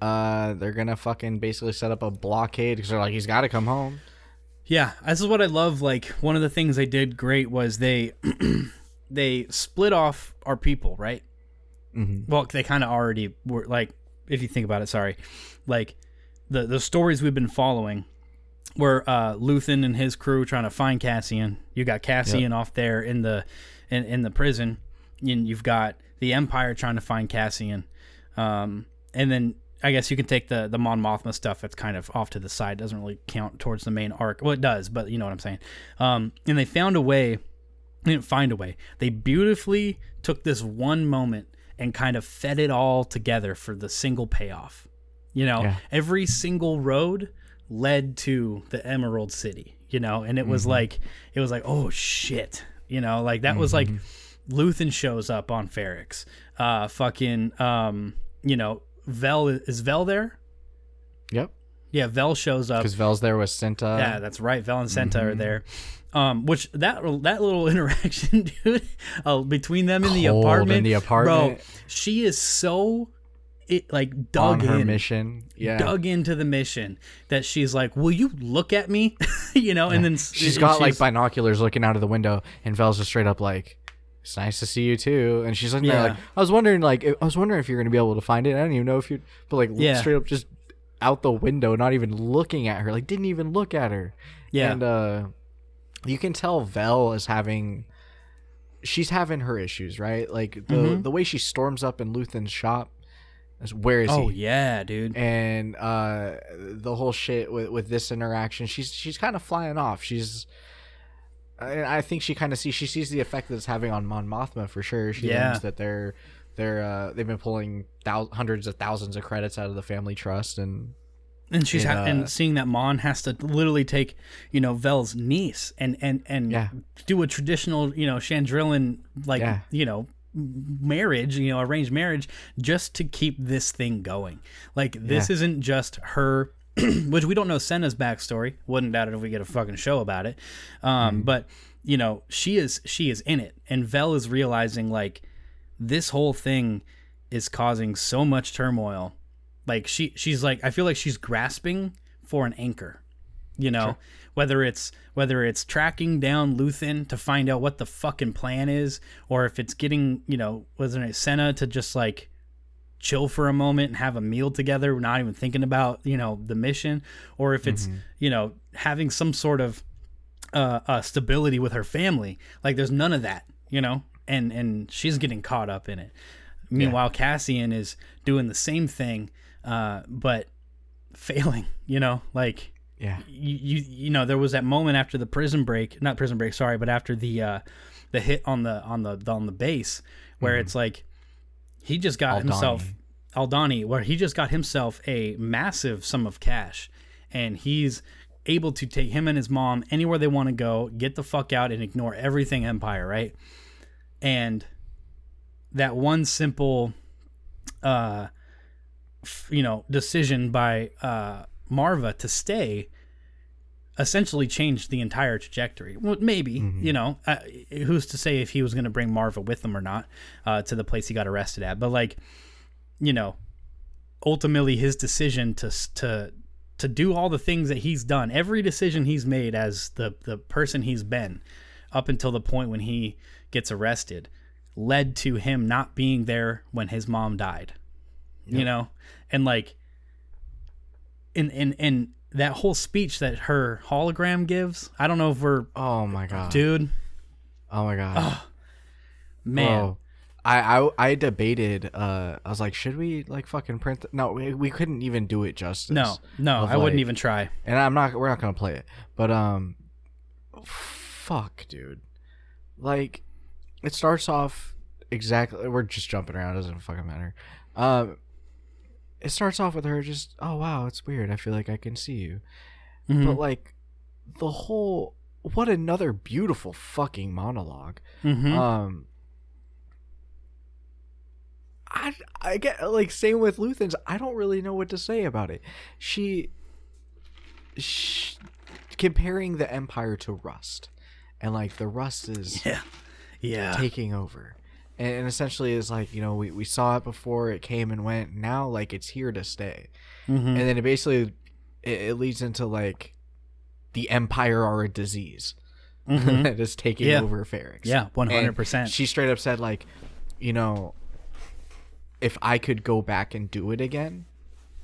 uh, they're gonna fucking basically set up a blockade because they're like, he's got to come home. Yeah, this is what I love. Like one of the things they did great was they they split off our people, right? Mm-hmm. Well, they kind of already were. Like, if you think about it, sorry, like the the stories we've been following were uh, Luthen and his crew trying to find Cassian. You got Cassian off there in the in, in the prison, and you've got the Empire trying to find Cassian, um, and then I guess you can take the the Mon Mothma stuff that's kind of off to the side. Doesn't really count towards the main arc. Well, it does, but you know what I'm saying. Um, and they found a way. They didn't find a way. They beautifully took this one moment and kind of fed it all together for the single payoff. You know, Yeah. every single road led to the Emerald City, you know, and it was like it was like, oh shit. You know, like that was like Luthen shows up on Ferrix. Uh fucking um, you know, Vel is Vel there? Yep. Yeah, Vel shows up. Because Vel's there with Cinta. Yeah, that's right. Vel and Cinta Mm-hmm. are there. Um, which that that little interaction, dude, uh, between them in the Cold in apartment, the apartment. bro. She is so it like on dug her in, mission. Yeah. dug into the mission that she's like, "Will you look at me?" you know, and then She's and got like binoculars looking out of the window, and Vel's just straight up like, "It's nice to see you too." And she's like, Yeah. like, "I was wondering, like, I was wondering if you're gonna be able to find it. I don't even know if you, but like, Yeah. straight up just out the window, not even looking at her, like, didn't even look at her." yeah, And uh, you can tell Vel is having, she's having her issues, right? Like the Mhm. the way she storms up in Luthen's shop. Is, where is oh he? Oh yeah, dude. and uh the whole shit with with this interaction she's she's kind of flying off she's I, I think she kind of sees she sees the effect that it's having on Mon Mothma for sure she Yeah. learns that they're they're uh they've been pulling thou- hundreds of thousands of credits out of the family trust and And she's ha- uh, and seeing that Mon has to literally take, you know, Vel's niece and and and Yeah. do a traditional, you know, Chandrilan like Yeah. you know marriage, you know, arranged marriage, just to keep this thing going. Like this Yeah. isn't just her, which we don't know Senna's backstory. Wouldn't doubt it if we get a fucking show about it. Um, But you know, she is she is in it, and Vel is realizing like this whole thing is causing so much turmoil. Like she she's like I feel like she's grasping for an anchor. You know, whether it's whether it's tracking down Luthen to find out what the fucking plan is, or if it's getting you know wasn't it Senna to just like chill for a moment and have a meal together, not even thinking about you know the mission, or if it's you know having some sort of uh, uh, stability with her family. Like there's none of that, you know, and and she's getting caught up in it. Meanwhile, Cassian is doing the same thing, uh, but failing. You know, like Yeah. you, you you know there was that moment after the prison break, not prison break, sorry, but after the uh, the hit on the on the on the base, where it's like he just got Aldani. himself Aldani, where he just got himself a massive sum of cash, and he's able to take him and his mom anywhere they want to go, get the fuck out, and ignore everything Empire, right? And that one simple, uh, you know, decision by uh, Marva to stay essentially changed the entire trajectory. Well, maybe you know, uh, who's to say if he was going to bring Marva with him or not uh, to the place he got arrested at? But like, you know, ultimately his decision to to to do all the things that he's done, every decision he's made as the the person he's been up until the point when he gets arrested led to him not being there when his mom died. You know? And like in in in that whole speech that her hologram gives, I don't know if we're Oh my god. dude, Oh my god. man. Oh. I, I I debated. Uh, I was like, should we like fucking print? th- no, we, we couldn't even do it justice. no, no, I wouldn't even try. And I'm not. We're not gonna play it. But um, fuck, dude. Like, it starts off exactly. We're just jumping around. It doesn't fucking matter. Um, it starts off with her just, oh wow, it's weird. I feel like I can see you. Mhm. But like, the whole what another beautiful fucking monologue. Mhm. Um, I I get like same with Luthen's. I don't really know what to say about it. She, sh comparing the Empire to Rust, and like the Rust is yeah. Yeah. taking over, and, and essentially is like you know we we saw it before it came and went. Now like it's here to stay, Mhm. and then it basically it, it leads into like the Empire are a disease Mhm. that is taking Yeah. over Ferrix. Yeah, 100%. She straight up said like, you know, if I could go back and do it again,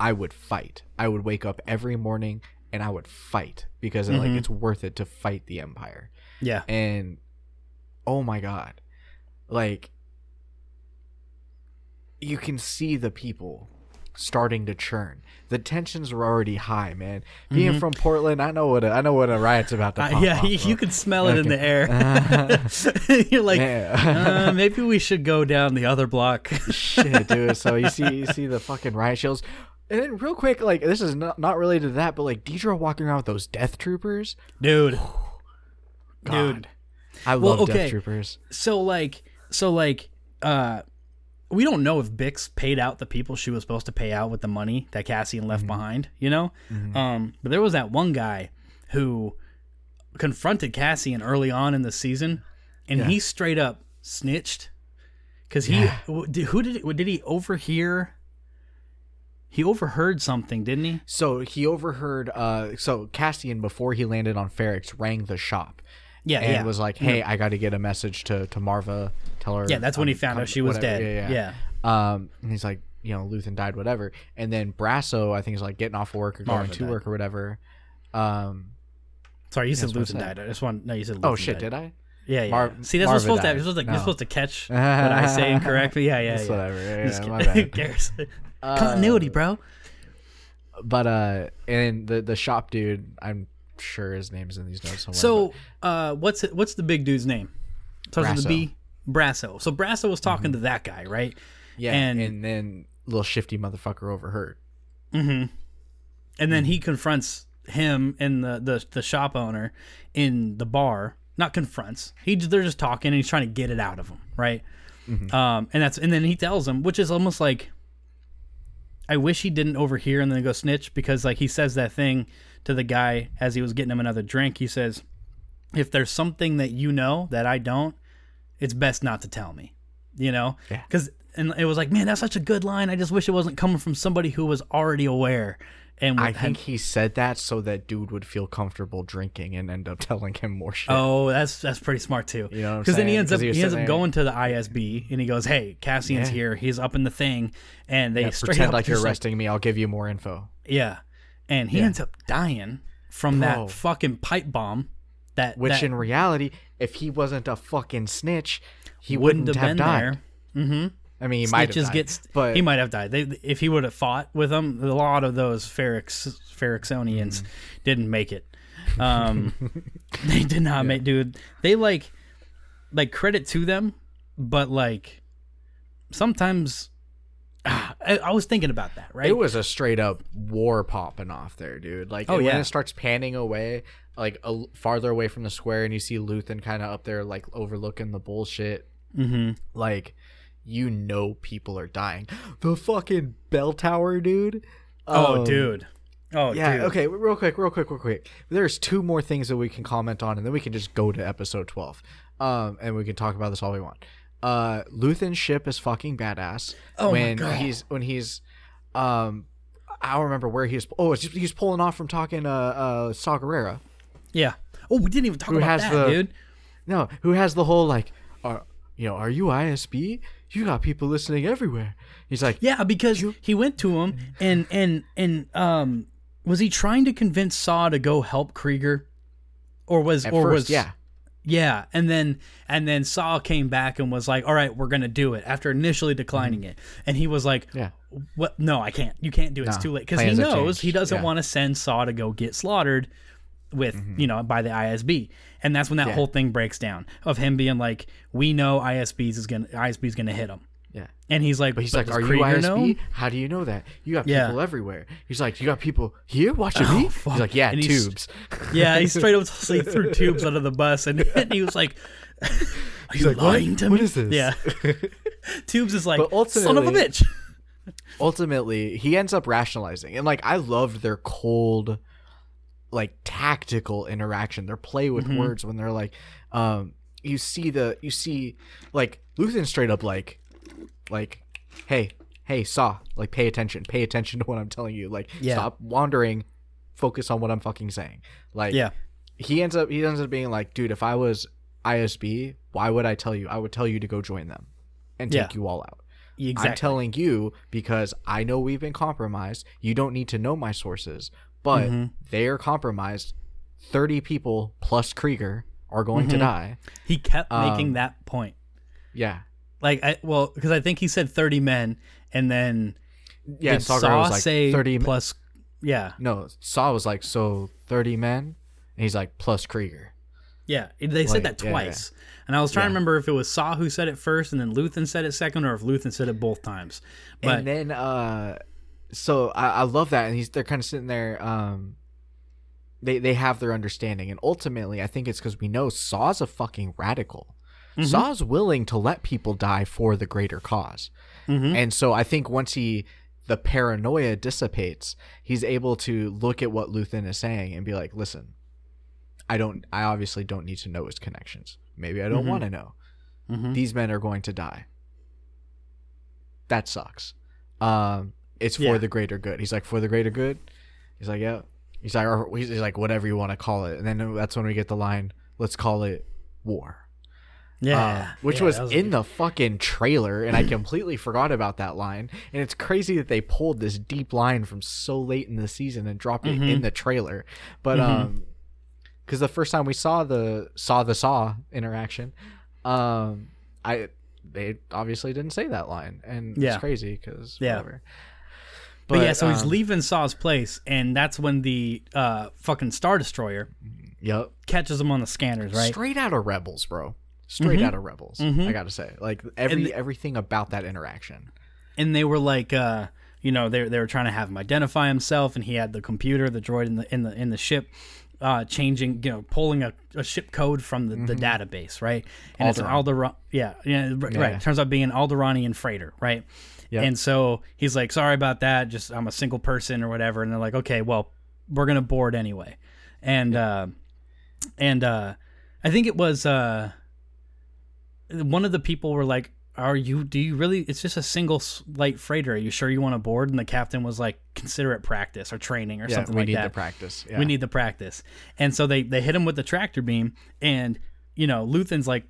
I would fight. I would wake up every morning and I would fight because like Mm-hmm. it's worth it to fight the empire. yeah. And oh my god. Like you can see the people starting to churn. The tensions were already high, man. Being from Portland, I know what a, I know what a riot's about to Mm-hmm. Uh, pop yeah, off, you, you could smell it in the air. You're like, uh, maybe we should go down the other block. shit, dude. So you see, you see the fucking riot shields, and then real quick, like this is not not related to that, but like Dedra walking around with those death troopers, Dude. God. Dude. I Well, love okay. death troopers. So like so like uh we don't know if Bix paid out the people she was supposed to pay out with the money that Cassian left behind, you know? Um but there was that one guy who confronted Cassian early on in the season and he straight up snitched cuz he did- who did did he overhear he overheard something, didn't he? So he overheard. Uh, so Cassian before he landed on Ferrix rang the shop. Yeah, and yeah. was like, "Hey, I got to get a message to to Marva. Tell her." Yeah, that's when he found out she was whatever. dead. Yeah, yeah. Um, and he's like, you know, Luthen died, whatever. And then Brasso, I think, is like getting off work or going Marva to died. work or whatever. Um. Sorry, you said that's Luthen died. I just want no, you said Luthen Oh shit! died. Did I? Yeah, yeah. Mar- See, that's Marva what's supposed to died. happen. You're supposed to, No. you're supposed to catch what I say incorrectly. Yeah, yeah, yeah. whatever. Yeah, yeah, my bad. Cares. Continuity, bro. But uh, and the the shop dude, I'm sure his name's in these notes somewhere. So, uh, what's it, what's the big dude's name? Starts with Brasso. B. Brasso. So Brasso was talking mm-hmm. to that guy, right? yeah, and- and, then little shifty motherfucker overheard. Mm-hmm. And then mm. he confronts him and the, the the shop owner in the bar. Not confronts. He they're just talking and he's trying to get it out of him, right? Mm-hmm. Um, and that's and then he tells him, which is almost like I wish he didn't overhear and then go snitch because like he says that thing to the guy as he was getting him another drink. He says, "If there's something that you know that I don't, it's best not to tell me." You know, Yeah. because and it was like, man, that's such a good line. I just wish it wasn't coming from somebody who was already aware. And I had- think he said that so that dude would feel comfortable drinking and end up telling him more shit. Oh, that's that's pretty smart too. You know Because then he ends up he he, ends up going to the ISB and he goes, "Hey, Cassian's Yeah. here. He's up in the thing," and they Yeah, straight pretend up like you're arresting me. I'll give you more info. yeah, and he Yeah. ends up dying from Bro. that fucking pipe bomb. That Which that in reality, if he wasn't a fucking snitch, he wouldn't wouldn't, have been died. there. Mm-hmm. I mean, he might have died, get but he might have died. They, if he would have fought with them, a lot of those Ferrix Ferrixonians Mm. didn't make it. Um, they did not make, dude. They like, like credit to them, but like, sometimes, ah, I, I was thinking about that, right? it was a straight up war popping off there, dude. Like, Oh, when yeah. it starts panning away, like a, farther away from the square, and you see Luthen kind of up there, like overlooking the bullshit. mm-hmm. Like, you know, people are dying. The fucking bell tower, dude. Oh, Um, dude. Oh, Yeah. dude. Okay. Real quick. Real quick. Real quick. There's two more things that we can comment on, and then we can just go to episode twelve. Um, and we can talk about this all we want. Uh, Luthen's ship is fucking badass. Oh my when God. he's when he's, um, I don't remember where he's. Oh, he's pulling off from talking uh uh Saw Gerrera. Yeah. Oh, we didn't even talk Who about has that, the- dude. No, who has the whole like, are you know, are you ISB? You got people listening everywhere. He's like, Yeah, because he went to him and and and um was he trying to convince Saw to go help Kreegyr? Or was at or first, was yeah. Yeah, and then and then Saw came back and was like, "All right, we're gonna do it." After initially declining it, and he was like, Mm-hmm. Yeah. "What? No, I can't. You can't do it. It's too late." Because he knows he doesn't Yeah. Mm-hmm. want to send Saw to go get slaughtered with mm-hmm. you know by the ISB, and that's when that Yeah. whole thing breaks down of him being like, "We know ISB's is gonna ISB's gonna hit him," Yeah. and he's like, But he's "But like, "Are you ISB? know?" How do you know that? You got Yeah. people everywhere." He's like, "You got people here watching oh, me?" Oh, fuck. He's like, "Yeah, And he's- tubes." Yeah, he straight up he threw tubes under the bus, and, and he was like, "Are you like, "What? lying to What me?" is this? Yeah, tubes is like, "Son of a bitch." Ultimately, he ends up rationalizing, and like I loved their cold, like tactical interaction, their play with Mm-hmm. words when they're like, um, you see the you see like Luthen straight up like, like, hey, hey, Saw, like pay attention, pay attention to what I'm telling you, like Yeah. stop wandering, focus on what I'm fucking saying, like Yeah, he ends up he ends up being like, dude, if I was ISB, why would I tell you? I would tell you to go join them and take Yeah. you all out. exactly. I'm telling you because I know we've been compromised. You don't need to know my sources, but Mm-hmm. they are compromised. 30 people plus Kreegyr are going Mm-hmm. to die. he kept making um, that point. Yeah. Like, I well, because I think he said thirty men, and then Yeah, did Saw Saw was like say 30 plus? Yeah, No, Saw was like, so 30 men? And he's like, plus Kreegyr. yeah. They said Like, that yeah, twice, and I was trying to remember if it was Saw who said it first, and then Luthen said it second, or if Luthen said it both times. But and then uh so I, I love that and he's they're kind of sitting there um they they have their understanding and ultimately i think it's because we know saw's a fucking radical Mm-hmm. saw's willing to let people die for the greater because Mhm. and so i think once he the paranoia dissipates he's able to look at what luthen is saying and be like listen i don't i obviously don't need to know his connections maybe i don't Mhm. want to know Mhm. these men are going to die that sucks um it's for Yeah. the greater good he's like for the greater good he's like yeah he's like or he's like whatever you want to call it and then that's when we get the line let's call it war yeah, uh, which yeah, was, that in the fucking trailer and i completely forgot about that line and it's crazy that they pulled this deep line from so late in the season and dropped it Mhm. in the trailer but Mhm. um because the first time we saw the saw the saw interaction um i they obviously didn't say that line and Yeah. it's crazy because Yeah. whatever But, yeah, so he's um, leaving Saw's place, and that's when the uh, fucking Star Destroyer yep catches him on the scanners, right? straight out of rebels bro straight Mhm. out of rebels Mhm. i gotta say like every everything about that interaction and they were like, uh, you know, they they were trying to have him identify himself, and he had the computer, the droid in the in the in the ship, uh, changing, you know, pulling a, a ship code from the, the database, right? And it's an Alderaan. Yeah, yeah, r- Yeah. right. Turns out being an Alderaanian freighter, right? Yep. And so he's like, "Sorry about that. Just I'm a single person or whatever." And they're like, "Okay, well, we're gonna board anyway." And uh, and uh, I think it was uh, one of the people were like, "Are you? Do you really? It's just a single light freighter. Are you sure you want to board?" And the captain was like, "Consider it practice or training or Yeah, something we like need that." the practice. Yeah. We need the practice. And so they they hit him with the tractor beam, and you know Luthen's like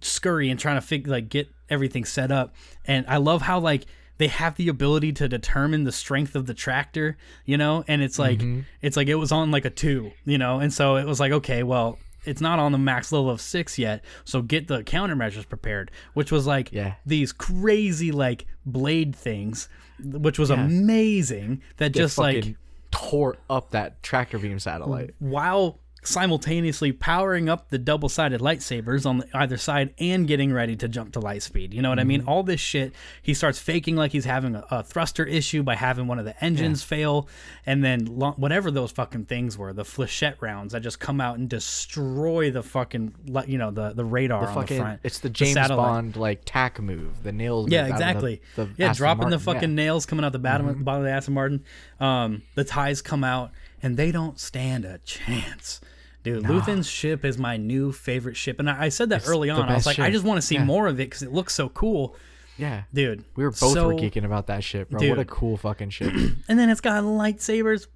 scurry and trying to fig- like get everything set up. And I love how like they have the ability to determine the strength of the tractor, you know, and it's like Mm-hmm. it's like it was on like a two, you know, and so it was like okay, well. It's not on the max level of six yet, so get the countermeasures prepared. Which was like Yeah. these crazy like blade things, which was amazing. That just like tore up that tractor beam satellite. while simultaneously powering up the double-sided lightsabers on the, either side and getting ready to jump to light speed. You know what I mean? All this shit. He starts faking like he's having a, a thruster issue by having one of the engines fail, and then lo- whatever those fucking things were, the flechette rounds that just come out and destroy the fucking you know the the radar The on fucking the front. it's the James satellite. Bond like tack move, the nails. Yeah, move out of the- exactly. the yeah, Aston dropping the fucking yeah. Mm-hmm. nails coming out the bottom, bottom of the Aston Martin. Um, the ties come out, and they don't stand a chance. Dude, Luthen's ship is my new favorite ship, and I, I said that early on. I was like, I just want to see Yeah. more of it because it looks so cool, Yeah, dude. we were both so, were geeking about that shit, bro. What a cool fucking ship! And then it's got lightsabers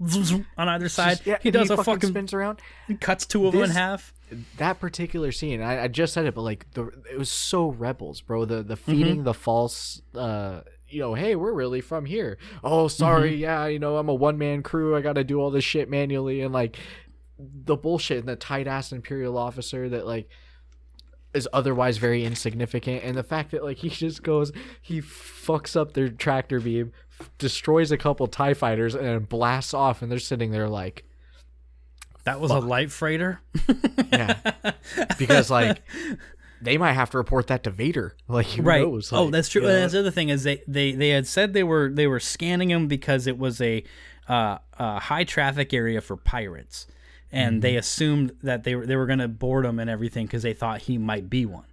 on either side. yeah, he does a fucking, fucking, spins around. He cuts two of them in half. that particular scene I, I just said it but like the it was so rebels bro the the Mm-hmm. feeding the false uh you know hey we're really from here oh sorry Mm-hmm. yeah you know i'm a one-man crew i gotta do all this shit manually and like the bullshit and the tight-ass imperial officer that like is otherwise very insignificant and the fact that like he just goes he fucks up their tractor beam f- destroys a couple tie fighters and blasts off and they're sitting there like That was a light freighter. yeah because like they might have to report that to Vader. Like who right. knows? oh, that's true. you know? That's the other thing is they, they they had said they were they were scanning him because it was a uh, a high traffic area for pirates, and Mm-hmm. they assumed that they were they were going to board him and everything because they thought he might be one.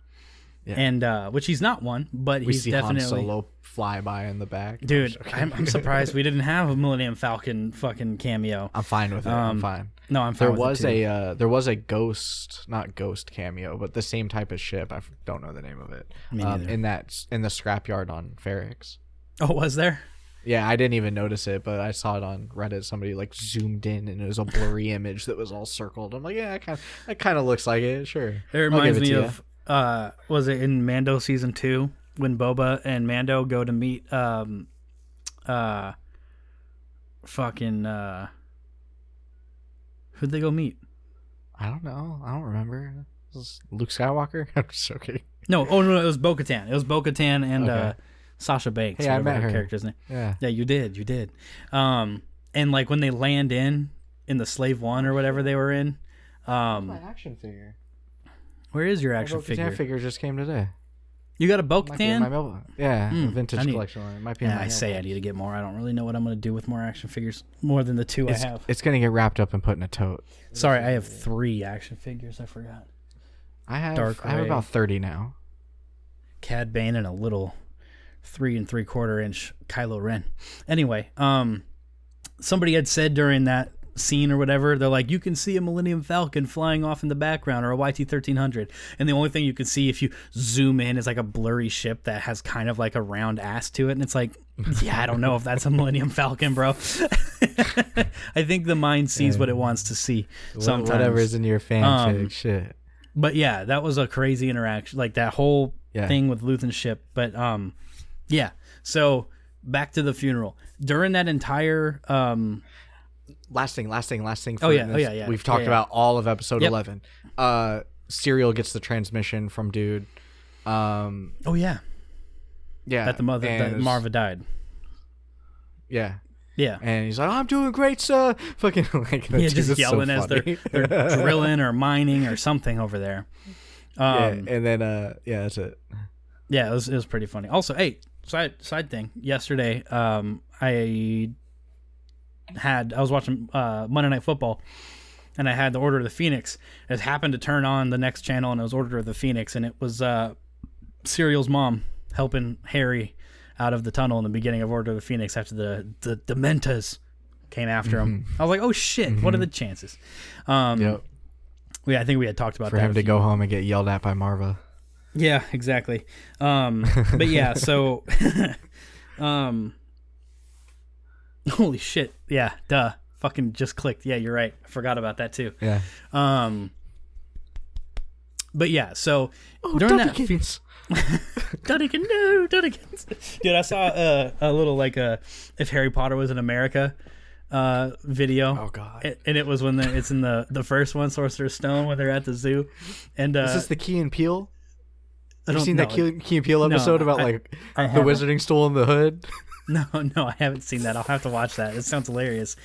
Yeah. And uh, which he's not one, but we he's see definitely Han Solo fly by in the back. dude. Okay. I'm, I'm surprised we didn't have a Millennium Falcon fucking cameo. I'm fine with it. I'm fine. No, I'm fine There with it was a uh, there was a ghost, not ghost cameo, but the same type of ship. I don't know the name of it. Me um, in that in the scrapyard on Ferrix. oh was there? Yeah, I didn't even notice it, but I saw it on Reddit. Somebody like zoomed in, and it was a blurry image that was all circled. I'm like, yeah, it kind of, it kind of looks like it. Sure. It reminds give me of uh was it in Mando season two when Boba and Mando go to meet um uh fucking uh who'd they go meet? I don't know. I don't remember. Luke Skywalker. I'm just joking. No, oh no, it was Bo Katan. It was Bo Katan and uh Okay. Sasha Banks. Hey, I met her. character's name. Yeah. Yeah, you did, you did. Um and like when they land in in the Slave One or whatever they were in, um action figure. where is your My action Bo-Katan figure? figure just came today. You got a Bo Might be in my Katan? mail- yeah, a vintage need- collection line. It might be. Yeah, my I say I need to get more. I don't really know what I'm going to do with more action figures, more than the two It's, I have. it's gonna get wrapped up and put in a tote. Sorry, I have three action figures. I forgot. I have. Dark I have about thirty now. Cad Bane and a little three and three quarter inch Kylo Ren. Anyway, um, somebody had said during that scene or whatever, they're like, you can see a Millennium Falcon flying off in the background or a YT thirteen hundred, and the only thing you can see if you zoom in is like a blurry ship that has kind of like a round ass to it, and it's like, yeah, I don't know if that's a Millennium Falcon, bro. I think the mind sees what it wants to see. Sometimes, Whatever's in your fanfic, Um, shit. but yeah, that was a crazy interaction. Like that whole Yeah. thing with Luthen's ship. But um, yeah. So back to the funeral. During that entire um, Last thing, last thing, last thing. Oh, yeah, oh, yeah, yeah, We've talked yeah, yeah. about all of episode Yep. eleven. Uh, Syril gets the transmission from dude. Um, oh yeah, yeah, that the mother that Marva died. Yeah, Yeah. and he's like, "I'm doing great, sir." Fucking like, Yeah, just is so yelling as they're, they're drilling or mining or something over there. yeah, Um, and then uh, yeah, that's it. yeah, it was, it was pretty funny. Also, hey, side side thing. Yesterday, um, I had I was watching uh, Monday Night Football, and I had the Order of the Phoenix. It happened to turn on the next channel, and it was Order of the Phoenix, and it was uh, Syril's mom helping Harry out of the tunnel in the beginning of Order of the Phoenix after the the Dementors came after him. Mm-hmm. I was like, oh shit, what are the chances? Um, Yep. yeah, I think we had talked about For that. him to few- go home and get yelled at by Marva. Yeah, exactly. Um, but yeah, so, um, holy shit, yeah, duh, fucking just clicked. Yeah, you're right. I forgot about that too. Yeah. Um, but yeah, so Oh, during that, Duddykins. Duddikin, no, Duddikins. Dude, I saw a, a little like a if Harry Potter was in America uh video. Oh, God. It- and it was when the, it's in the the first one, Sorcerer's Stone, when they're at the zoo, and uh, Is this the Key and Peele? I Have you seen that. Key, Key and Peele episode about I- like I the wizarding stool in the hood? No, no, I haven't seen that. I'll have to watch that. It sounds hilarious.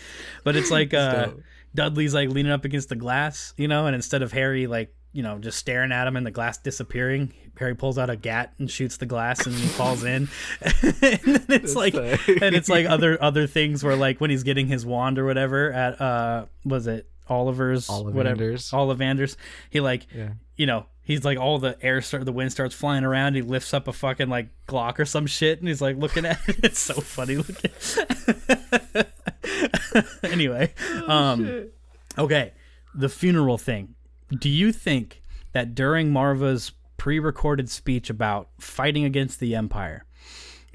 But it's like uh. Dudley's like leaning up against the glass, you know, and instead of Harry like, you know, just staring at him and the glass disappearing, Harry pulls out a gat and shoots the glass and he falls in. and then it's like sick. and it's like other other things where like when he's getting his wand or whatever at uh was it Oliver's whatever Ollivander's. Ollivander's, he like Yeah. you know, he's like all the air start the wind starts flying around, he lifts up a fucking like Glock or some shit and he's like looking at it. It's so funny looking. anyway, um okay, the funeral thing. Do you think that during Marva's pre-recorded speech about fighting against the empire,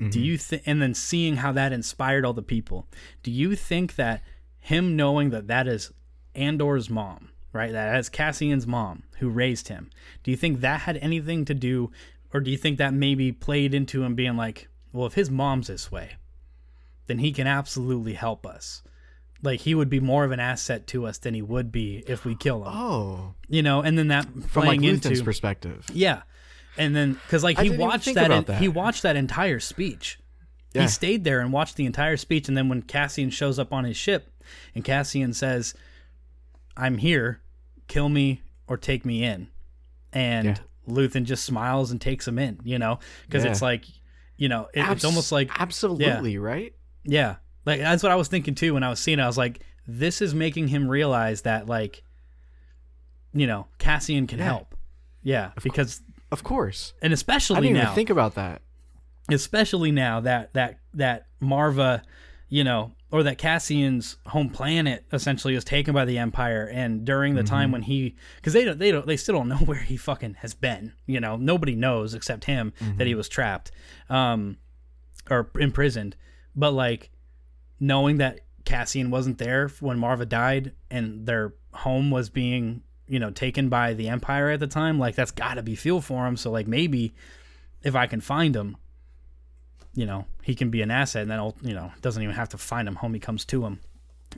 do you think and then seeing how that inspired all the people, do you think that him knowing that that is Andor's mom, right? That is Cassian's mom who raised him. Do you think that had anything to do or do you think that maybe played into him being like, well, if his mom's this way, then he can absolutely help us. Like he would be more of an asset to us than he would be if we kill him. Oh, You know, and then that from like Luthen's into perspective. yeah, and then because like he watched that, that. he watched that entire speech. Yeah. He stayed there and watched the entire speech, and then when Cassian shows up on his ship, and Cassian says, "I'm here, kill me or take me in," and Yeah. Luthen just smiles and takes him in, you know, because Yeah. it's like, you know, it, it's almost like absolutely right. yeah. Like that's what I was thinking too when I was seeing it. I was like, this is making him realize that like you know, Cassian can Yeah. help. Yeah, because Of course. and I especially didn't now even think about that. especially now that that that Marva, you know, or that Cassian's home planet essentially is taken by the Empire, and during the Mm-hmm. time when he, because they don't, they don't, they still don't know where he fucking has been. You know, nobody knows except him Mm-hmm. that he was trapped, um, or imprisoned. But like knowing that Cassian wasn't there when Marva died, and their home was being, you know, taken by the Empire at the time, like that's got to be fuel for him. So like maybe if I can find him, you know, he can be an asset, and then you know, doesn't even have to find him. Homie comes to him.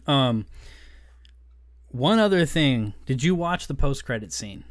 Um, one other thing, did you watch the post credit scene?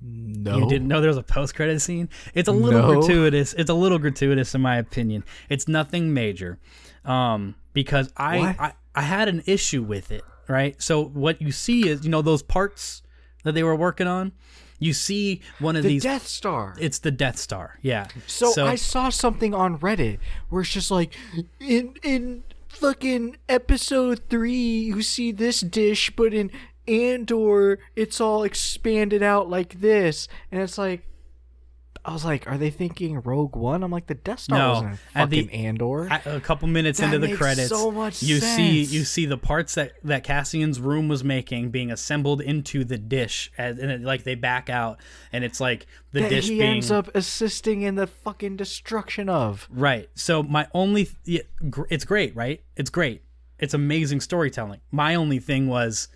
No. You didn't know there was a post credit scene? It's a little No. gratuitous. It's a little gratuitous in my opinion. It's nothing major. Um, because I, I I had an issue with it, right? So what you see is, you know, those parts that they were working on, you see one of the these Death Star. it's the Death Star. Yeah. So, I saw something on Reddit where it's just like in in fucking episode three you see this dish, but in Andor it's all expanded out like this, and it's like. I was like, "Are they thinking Rogue One?" I'm like, "The Death Star No, wasn't in at the- fucking Andor." At- a couple minutes That into the credits, so much you see you see the parts that that Cassian's room was making being assembled into the dish, as, and it, like they back out, and it's like the that dish he being ends up assisting in the fucking destruction of. right. So my only th- it's great, right? It's great. It's amazing storytelling. My only thing was.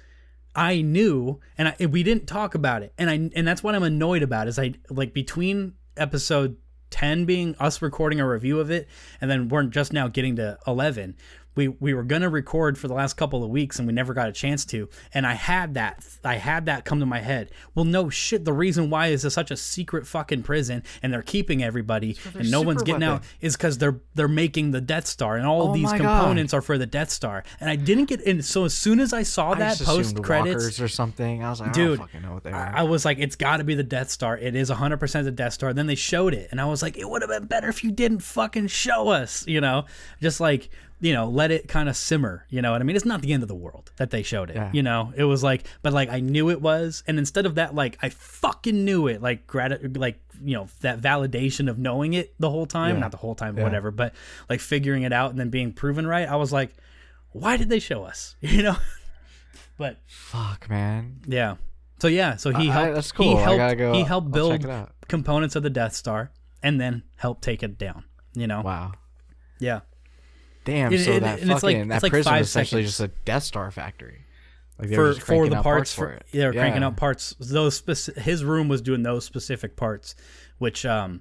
I knew, and I, we didn't talk about it, and I and that's what I'm annoyed about. Is I like between episode ten being us recording a review of it, and then we're just now getting to eleven. We we were gonna record for the last couple of weeks, and we never got a chance to. And I had that I had that come to my head. Well, no shit. The reason why is such a secret fucking prison, and they're keeping everybody, and no one's getting out, is because they're they're making the Death Star, and all Oh these my God. components are for the Death Star. And I didn't get in. So as soon as I saw I that post credits, or something. I was like, Dude, I don't fucking know what they are. I was like, it's got to be the Death Star. It is 100% the Death Star. Then they showed it, and I was like, it would have been better if you didn't fucking show us, you know? Just like, you know, let it kind of simmer. You know what I mean? It's not the end of the world that they showed it. Yeah. You know, it was like, but like I knew it was, and instead of that, like I fucking knew it, like grat, like you know, that validation of knowing it the whole time, Yeah. not the whole time, Yeah. whatever, but like figuring it out and then being proven right. I was like, why did they show us? You know, but Fuck, man. yeah. So yeah, so he I- helped. that's cool. He I helped. gotta go- he helped build check it out. components of the Death Star, and then help take it down. You know. Wow. Yeah. Damn. It- so that and it's like- fucking it's that like prison is essentially seconds. just a Death Star factory. Like they were for for the out parts, for for, it. they were cranking out parts. Those speci- his room was doing those specific parts, which um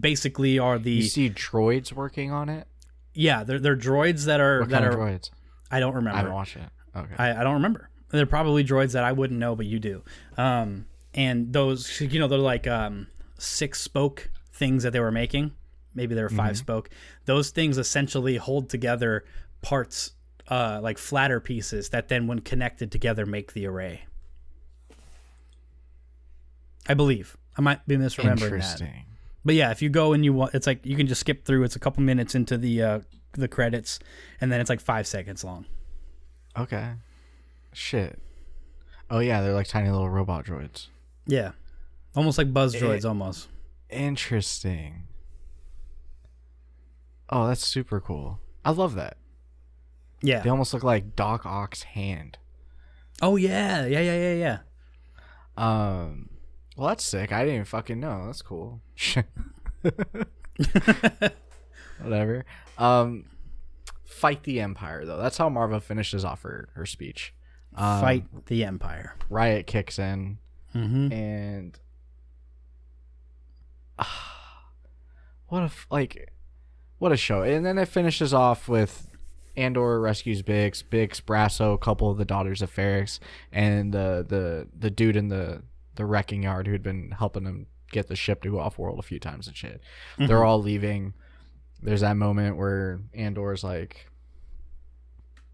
basically are the You see droids working on it. yeah they're they're droids that are What that are droids? I don't remember. I remember. watched it. Okay. I, I don't remember. They're probably droids that I wouldn't know, but you do. Um, and those, you know, they're like um, six spoke things that they were making. Maybe they were 5 spoke. Those things essentially hold together parts, uh, like flatter pieces that then, when connected together, make the array. I believe. I might be misremembering that. But yeah, if you go and you want, it's like you can just skip through. It's a couple minutes into the uh, the credits, and then it's like five seconds long. Okay. Shit. Oh yeah, they're like tiny little robot droids. Yeah, almost like buzz It- droids, almost. Interesting. Oh, that's super cool. I love that. Yeah. They almost look like Doc Ock's hand. Oh yeah, yeah, yeah, yeah, yeah. Um, well, that's sick. I didn't even fucking know. That's cool. Whatever. Um, fight the Empire though. That's how Marva finishes off her her speech. Um, Fight the Empire. Riot kicks in, Mm-hmm. and what if like, what a show! And then it finishes off with Andor rescues Bix, Bix, Brasso, a couple of the daughters of Ferrix, and the the the dude in the the wrecking yard who'd been helping him get the ship to go off world a few times and shit. They're mhm. all leaving. There's that moment where Andor's like,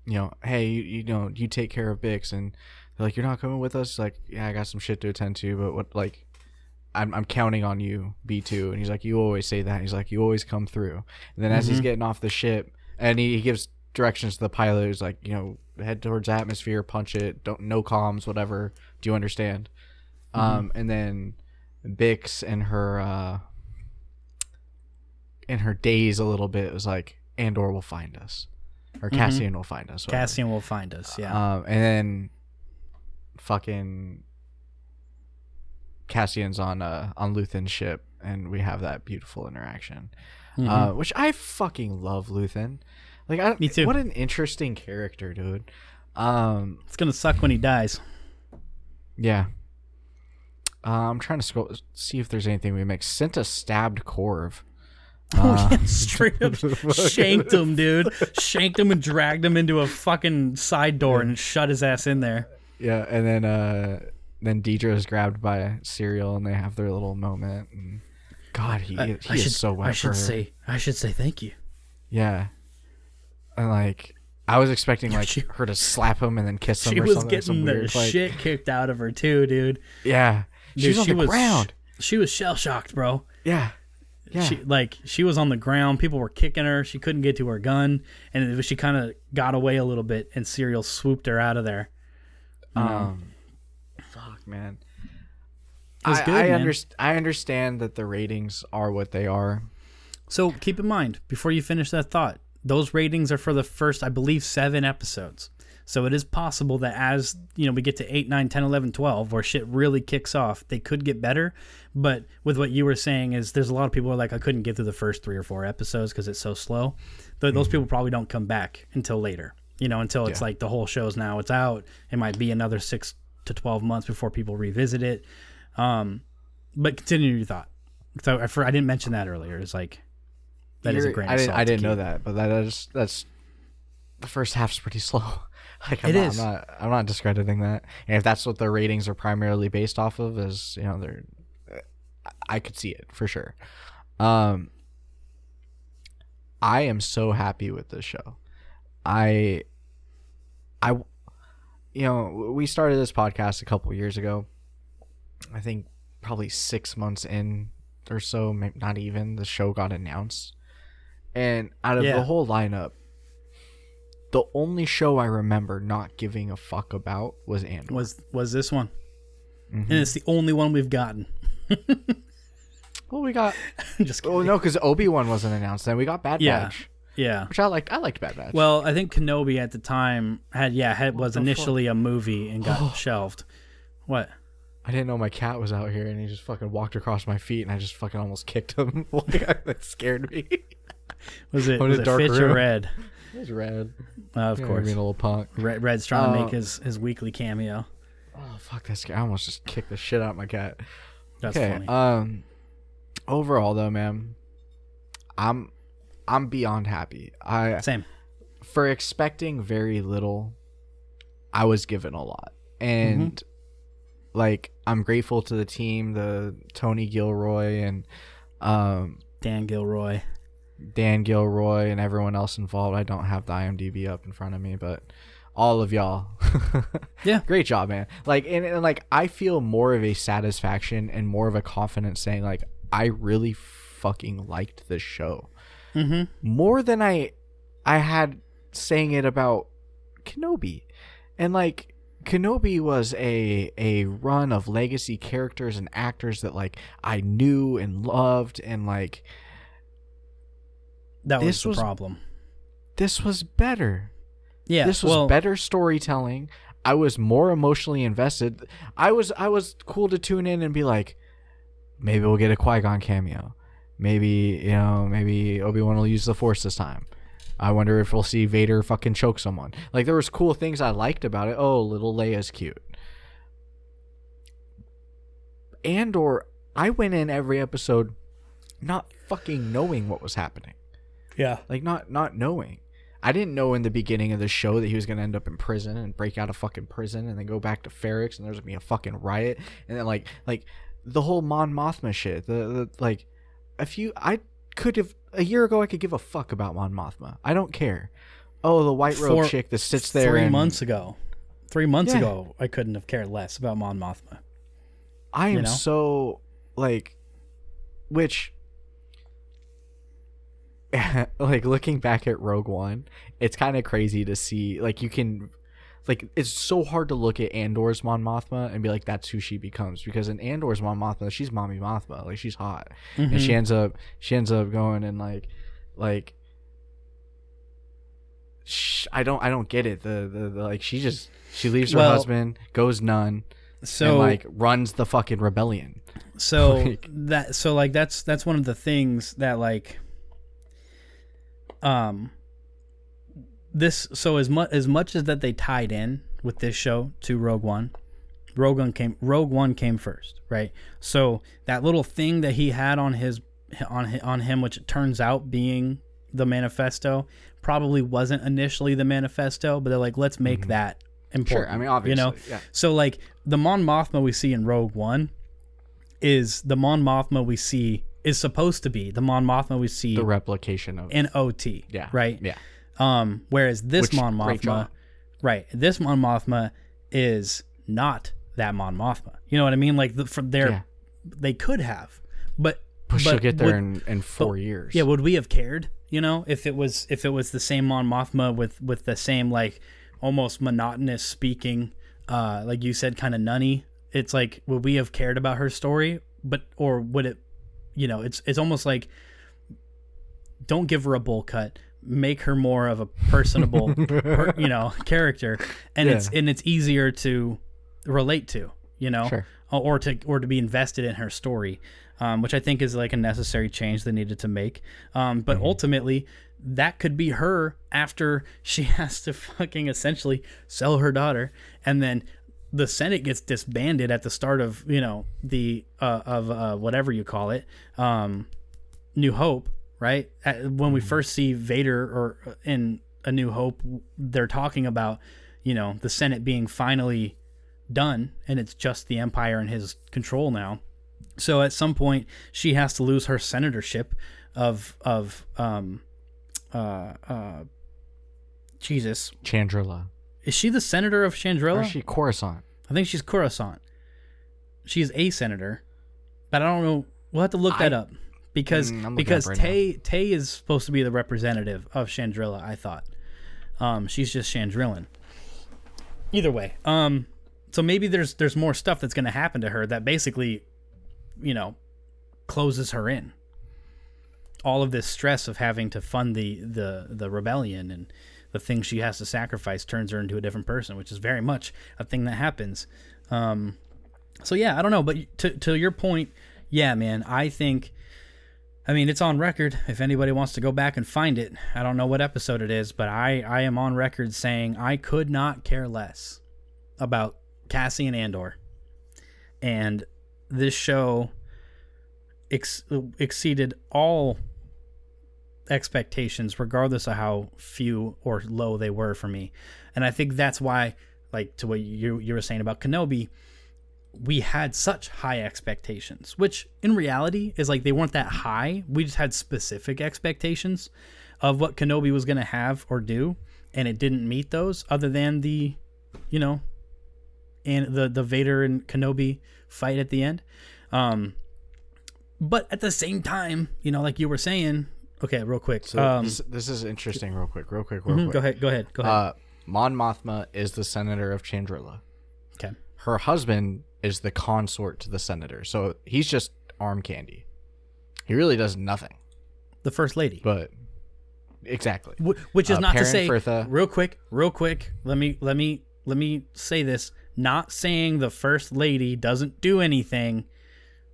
you know, hey, you, you know, you take care of Bix, and they're like, you're not coming with us. Like, yeah, I got some shit to attend to, but what, like, I'm, I'm counting on you, B2. And he's like, you always say that. He's like, you always come through. And then as he's getting off the ship, and he, he gives directions to the pilot, he's like, you know, head towards atmosphere, punch it, don't, no comms, whatever. Do you understand? Um, and then Bix and her, uh, in her daze a little bit, it was like, Andor will find us. Or Cassian will find us. whatever. Cassian will find us. Yeah. Um, and then fucking Cassian's on uh on Luthen's ship, and we have that beautiful interaction, uh, which I fucking love Luthen. Like, I, Mm-hmm. Me too. What an interesting character, dude. Um, it's gonna suck when he dies. yeah. Uh, I'm trying to scroll, see if there's anything we make. Cinta stabbed Corv. Oh, yeah, straight up shanked him, dude. Shanked him and dragged him into a fucking side door and shut his ass in there. Yeah, and then uh, then Dedra is grabbed by Syril, and they have their little moment. And God, he, he I is should, so wet I should say, I should say thank you. Yeah. And like I was expecting like She- her to slap him and then kiss him She or was getting the weird, like- shit kicked out of her too, dude. Yeah. Dude, She's on she the was, ground. She was shell shocked, bro. Yeah. Yeah. She like she was on the ground. People were kicking her. She couldn't get to her gun, and it was- she kind of got away a little bit, and Syril swooped her out of there. um fuck man. It was I, good, I, man. underst- I understand that the ratings are what they are. So keep in mind before you finish that thought, those ratings are for the first, I believe, seven episodes. So it is possible that as you know we get to 8, 9, 10, 11, 12, where shit really kicks off, they could get better. But with what you were saying is there's a lot of people who are like I couldn't get through the first three or four episodes because it's so slow. Th- Those hmm. people probably don't come back until later. You know, until it's Yeah. like the whole show's now it's out. It might be another six to 12 months before people revisit it. Um, but continue your thought. So I, for, I didn't mention that earlier. It's like that is a grain I didn't I didn't know that, but that is that's the first half's pretty slow. Like I'm It not, is. I'm not I'm not discrediting that. And if that's what the ratings are primarily based off of is, you know, they're I could see it for sure. Um I am so happy with this show. I I you know, we started this podcast a couple years ago. I think probably 6 months in or so, maybe not even, the show got announced. And out of Yeah. the whole lineup, the only show I remember not giving a fuck about was Andor. Was was this one? Mm-hmm. And it's the only one we've gotten. well, we got. Just Oh kidding. no, because Obi Wan wasn't announced. Then we got Bad Yeah. Batch, yeah. which I liked. I liked Bad Batch. Well, I think Kenobi at the time had yeah had was initially a movie and got shelved. What? I didn't know my cat was out here, and he just fucking walked across my feet, and I just fucking almost kicked him. Like, that scared me. Was it Oh, was a it dark Fitch or. Red? It was red. Uh, of Yeah, course. being a little punk. Red, Red's trying to Uh, make his, his weekly cameo. Oh fuck, that scared. I almost just kicked the shit out of my cat. That's okay. funny. Um. Overall, though, man, I'm I'm beyond happy. I Same. for expecting very little, I was given a lot, and like I'm grateful to the team, the Tony Gilroy and um Dan Gilroy. Dan Gilroy and everyone else involved. I don't have the IMDb up in front of me, but all of y'all. Yeah. Great job, man. Like and, and like I feel more of a satisfaction and more of a confidence saying like I really fucking liked this show. Mm-hmm. More than I I had saying it about Kenobi. And like Kenobi was a a run of legacy characters and actors that like I knew and loved and like That was the was- problem. this was better. Yeah. this was well, better storytelling. I was more emotionally invested. I was I was cool to tune in and be like, maybe we'll get a Qui Gon cameo. Maybe you know, maybe Obi Wan will use the Force this time. I wonder if we'll see Vader fucking choke someone. Like there was cool things I liked about it. Oh, little Leia's cute. And or I went in every episode not fucking knowing what was happening Yeah. like not not knowing i didn't know in the beginning of the show that he was going to end up in prison and break out of fucking prison and then go back to Ferrix and there's going to be a fucking riot and then like like the whole mon mothma shit the, the like if few i could have a year ago i could give a fuck about mon mothma i don't care oh the white robe For chick that sits there Three and months ago. Three months Yeah. ago, I couldn't have cared less about Mon Mothma. I am you know? so like which like looking back at Rogue One, it's kind of crazy to see like you can like it's so hard to look at Andor's Mon Mothma and be like that's who she becomes because in Andor's Mon Mothma, she's mommy Mothma, like she's hot. And she ends up she ends up going and like like sh- I don't I don't get it. The, the the like she just she leaves her Well- husband, goes nun, So and like runs the fucking rebellion. so like- that so like that's that's one of the things that like um this so as much as much as that they tied in with this show to Rogue One, Rogue One came Rogue One came first, right? So that little thing that he had on his on on him, which it turns out being the manifesto, probably wasn't initially the manifesto, but they're like, let's make that important. Mm-hmm. Sure, I mean obviously, you know, yeah. so like the Mon Mothma we see in Rogue One is the Mon Mothma we see is supposed to be the Mon Mothma we see the replication of in OT. yeah Right. yeah Um. Whereas this Which- Mon Mothma, right? This Mon Mothma is not that Mon Mothma. You know what I mean? Like the, for their, Yeah. they could have, but but she'll get there would- in, in four years yeah, would we have cared? You know, if it was if it was the same Mon Mothma with with the same like almost monotonous speaking, uh, like you said, kind of nunny. It's like would we have cared about her story? But or would it? You know, it's it's almost like don't give her a bowl cut. Make her more of a personable, per, you know, character, and it's and it's easier to relate to. You know, Sure. or- or to or to be invested in her story, um, which I think is like a necessary change they needed to make. Um, but Mm-hmm. ultimately, that could be her after she has to fucking essentially sell her daughter, and then the Senate gets disbanded at the start of you know the uh, of uh, whatever you call it, um, New Hope, right? When we first see Vader or uh, in A New Hope, they're talking about you know the Senate being finally done and it's just the empire in his control now. So at some point she has to lose her senatorship of of um uh uh jesus. Chandrila is she the senator of or is she Coruscant? I think she's coruscant. She's a senator but i don't know we'll have to look that I- up because Mm, because right now. tay tay is supposed to be the representative of Chandrila i thought Um, she's just Chandrilan. Either way, um, so maybe there's there's more stuff that's going to happen to her that basically, you know, closes her in. All of this stress of having to fund the the the rebellion and the things she has to sacrifice turns her into a different person, which is very much a thing that happens. Um, so yeah, I don't know, but to to your point, yeah, man, I think. I mean, it's on record. If anybody wants to go back and find it, I don't know what episode it is, but I I am on record saying I could not care less about Cassian Andor, and this show ex- exceeded all expectations, regardless of how few or low they were for me. And I think that's why, like to what you you were saying about Kenobi, we had such high expectations, which in reality is like they weren't that high. We just had specific expectations of what Kenobi was going to have or do, and it didn't meet those. Other than the, you know, and the the Vader and Kenobi fight at the end. Um, but at the same time, you know, like you were saying, okay, real quick. So um, this, this is interesting. Real quick, real quick, real mhm, quick. go ahead, go ahead, go ahead. Uh, Mon Mothma is the senator of Chandrila. Her husband is the consort to the senator, so he's just arm candy. He really does nothing. The first lady. But exactly, Wh- which is Uh, not to say Fertha. real quick real quick let me let me let me say this not saying the first lady doesn't do anything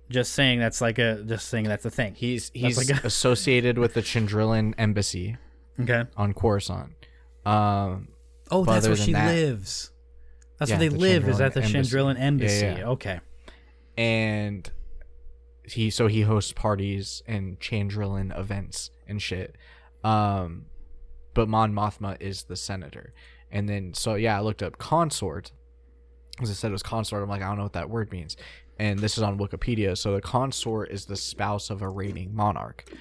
just saying that's like a just saying that's a thing he's he's like a- associated with the Chandrilan embassy okay on Coruscant. Um, oh that's where she that- lives that's Yeah, where they the live is at the embassy. Chandrilan Yeah, embassy yeah. okay and he so he hosts parties and Chandrilan events and shit. Um, but Mon Mothma is the senator, and then so yeah, I looked up consort. As I said, it was consort. I'm like, I don't know what that word means, and this is on Wikipedia. So the consort is the spouse of a reigning monarch.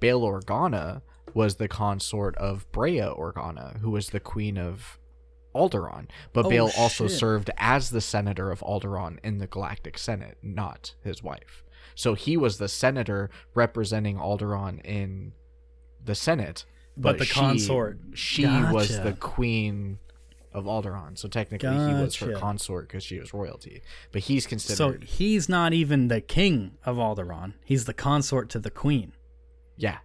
Bail Organa was the consort of Breha Organa, who was the queen of Alderaan. But Oh, Bail also shit. served as the senator of Alderaan in the Galactic Senate, not his wife. So he was the senator representing Alderaan in the Senate, But but, the she, consort. She was the queen of Alderaan. So technically, he was her consort because she was royalty. But he's considered. so he's not even the king of Alderaan he's the consort to the queen yeah.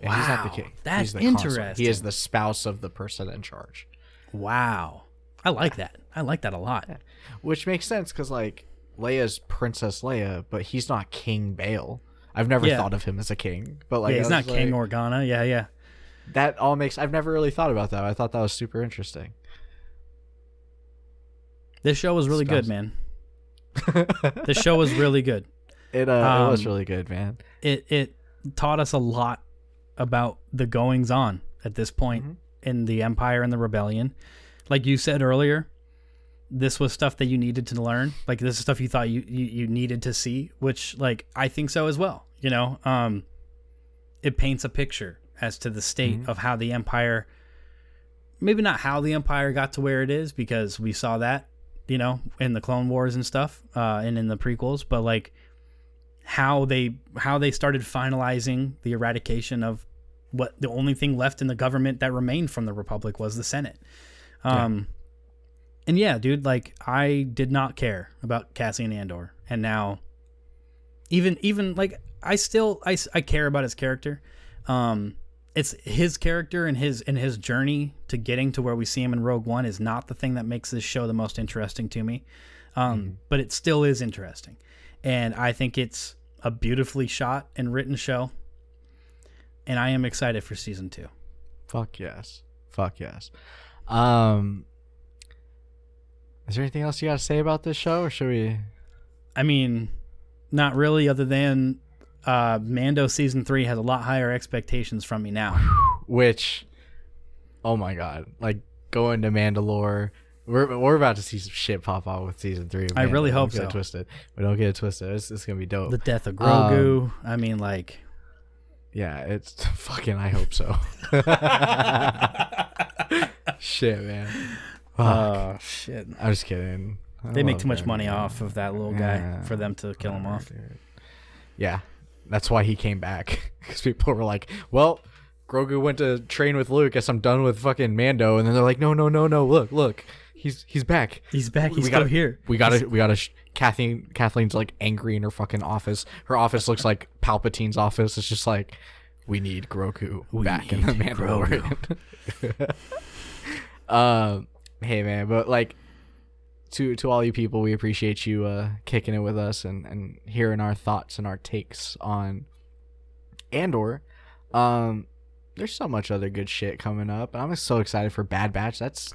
And he's not the Wow, king. that's the consort. He is the spouse of the person in charge. Wow i like that i like that a lot Which makes sense because like Leia's Princess Leia, but he's not King Bail. I've never Yeah. thought of him as a king, but like yeah he's not was king like- organa yeah yeah That all makes. I've never really thought about that. I thought that was super interesting. This show was really good, man. This show was really good. It uh, it was Um, really good, man. It it taught us a lot about the goings on at this point Mm-hmm. In the Empire and the Rebellion. Like you said earlier, this was stuff that you needed to learn. Like this is stuff you thought you, you, you needed to see, which like I think so as well. You know, um, it paints a picture as to the state Mm-hmm. of how the Empire. Maybe not how the Empire got to where it is because we saw that, you know, in the Clone Wars and stuff, uh, and in the prequels, but like how they how they started finalizing the eradication of what the only thing left in the government that remained from the republic was the senate. Um and yeah dude like i did not care about cassian andor. And now even even like i still I, I care about his character. Um it's his character and his and his journey to getting to where we see him in rogue one is not the thing that makes this show the most interesting to me. Um but it still is interesting. And I think it's a beautifully shot and written show. And I am excited for season two. Fuck yes. Fuck yes. Um, is there anything else you got to say about this show, or should we? I mean, not really, other than uh, Mando season three has a lot higher expectations from me now. Which, oh my god, like going to Mandalore. We're, we're about to see some shit pop off with season three. I really hope Don't get so. it twisted. But don't get it twisted. It's, it's gonna be dope. The death of Um, Grogu. I mean, like, Yeah, it's fucking. I hope so. Shit, man. Fuck. oh shit. I'm just kidding. I They make too much money off of that little guy Yeah, for them to kill him off. dude. Yeah, that's why he came back because people were like, "Well, Grogu went to train with Luke. Guess I'm done with fucking Mando. And then they're like, no, no, no, no. Look, look, he's he's back. He's back. He's we still gotta, here. We gotta, we gotta. Sh- Kathleen, Kathleen's like angry in her fucking office. Her office looks like Palpatine's office. It's just like, we need Grogu back in the need Mandalorian. um, hey man, but like, to to all you people, we appreciate you uh kicking it with us and and hearing our thoughts and our takes on Andor. Um, there's so much other good shit coming up. I'm so excited for Bad Batch. That's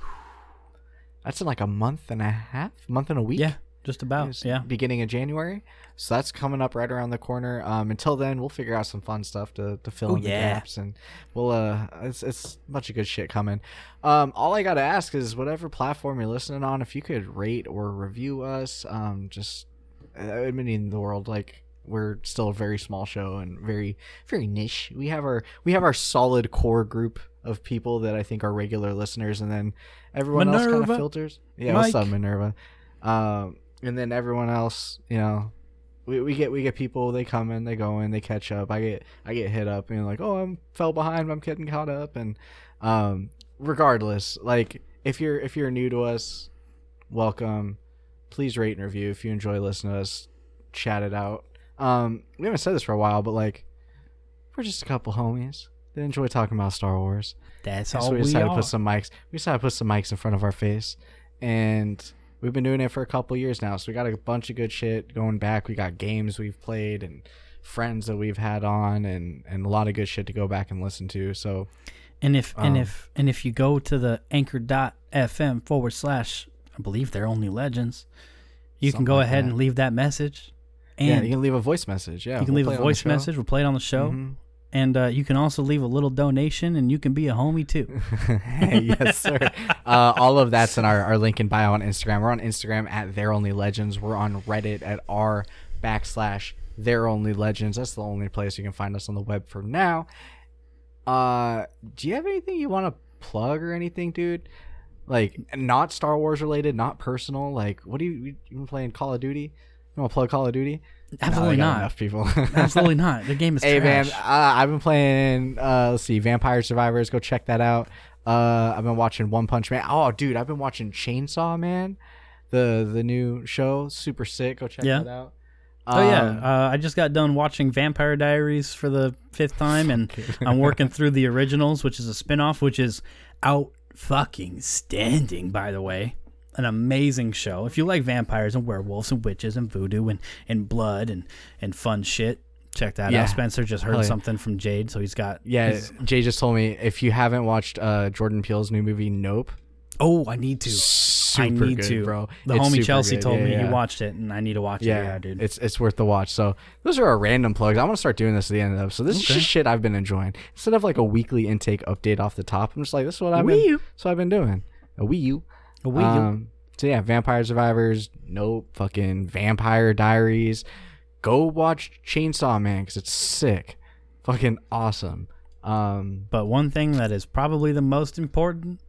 that's in like a month and a half, month and a week. Yeah, just about. Yeah. beginning of January. So that's coming up right around the corner. Um, until then, we'll figure out some fun stuff to, to fill Oh, in the gaps, and we'll uh, it's it's a bunch of good shit coming. Um, all I gotta ask is whatever platform you're listening on, if you could rate or review us, um, just uh, it would mean the world. Like we're still a very small show and very very niche. We have our we have our solid core group of people that I think are regular listeners, and then everyone else kind of filters. Yeah, what's up, Minerva? Um, and then everyone else, you know, we, we get we get people. They come in, they go in, they catch up. I get I get hit up and like, oh, I'm fell behind, I'm getting caught up. And um, regardless, like if you're if you're new to us, welcome. Please rate and review if you enjoy listening to us chat it out. Um, we haven't said this for a while, but like, we're just a couple homies that enjoy talking about Star Wars. That's So all we we decided to are. put some mics. We decided to put some mics in front of our face, and we've been doing it for a couple years now. So we got a bunch of good shit going back. We got games we've played and friends that we've had on, and and a lot of good shit to go back and listen to. So And if and Um, if and if you go to the anchor.fm forward slash, I believe they're only legends, you can go like ahead that. and leave that message. And yeah, you you can, can leave a voice message. Yeah, we'll leave a it on the voice message. We'll play it on the show. Mhm. And uh, you can also leave a little donation and you can be a homie too. yes, sir. Uh, all of that's in our, our link in bio on Instagram. We're on Instagram at They're Only Legends. We're on Reddit at r backslash They're Only Legends. That's the only place you can find us on the web for now. Uh, do you have anything you want to plug or anything, dude? Like not Star Wars related, not personal. Like, what do you you been playing Call of Duty? You want to plug Call of Duty? Absolutely No, not. Enough people. Absolutely not. The game is Hey man, uh, I've been playing. Uh, let's see, Vampire Survivors. Go check that out. Uh, I've been watching One Punch Man. Oh, dude, I've been watching Chainsaw Man, the the new show. Super sick. Go check Yeah. that out. Oh yeah, Um, uh, I just got done watching Vampire Diaries for the fifth time, and I'm working through the originals, which is a spin-off, which is out fucking standing, by the way. An amazing show. If you like vampires and werewolves and witches and voodoo and, and blood and, and fun shit, check that Yeah. out. Spencer just heard Hell yeah. something from Jade, so he's got yeah, his- Jay just told me if you haven't watched uh, Jordan Peele's new movie Nope, oh, I need to. super I need good, to, bro. The It's homie Chelsea good. told Yeah, me he watched it, and I need to watch it. Yeah, dude. it's it's worth the watch. So those are our random plugs. I'm gonna start doing this at the end of the episode. This is just shit I've been enjoying. Instead of like a weekly intake update off the top, I'm just like, this is what I've been. So I've been doing a Wii U. Um, so yeah, Vampire Survivors. Nope. Fucking Vampire Diaries. Go watch Chainsaw Man because it's sick. Fucking awesome. Um, But one thing that is probably the most important,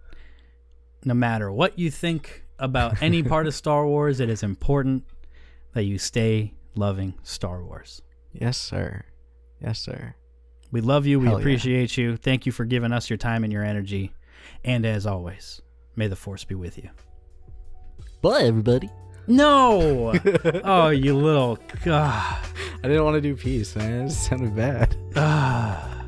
no matter what you think about any part of Star Wars, it is important that you stay loving Star Wars. yes, sir. Yes, sir. We love you. We Hell yeah. appreciate you. Thank you for giving us your time and your energy. And as always, may the Force be with you. Bye, everybody. No! oh, you little. God. I didn't want to do peace, man. It sounded bad. Ah.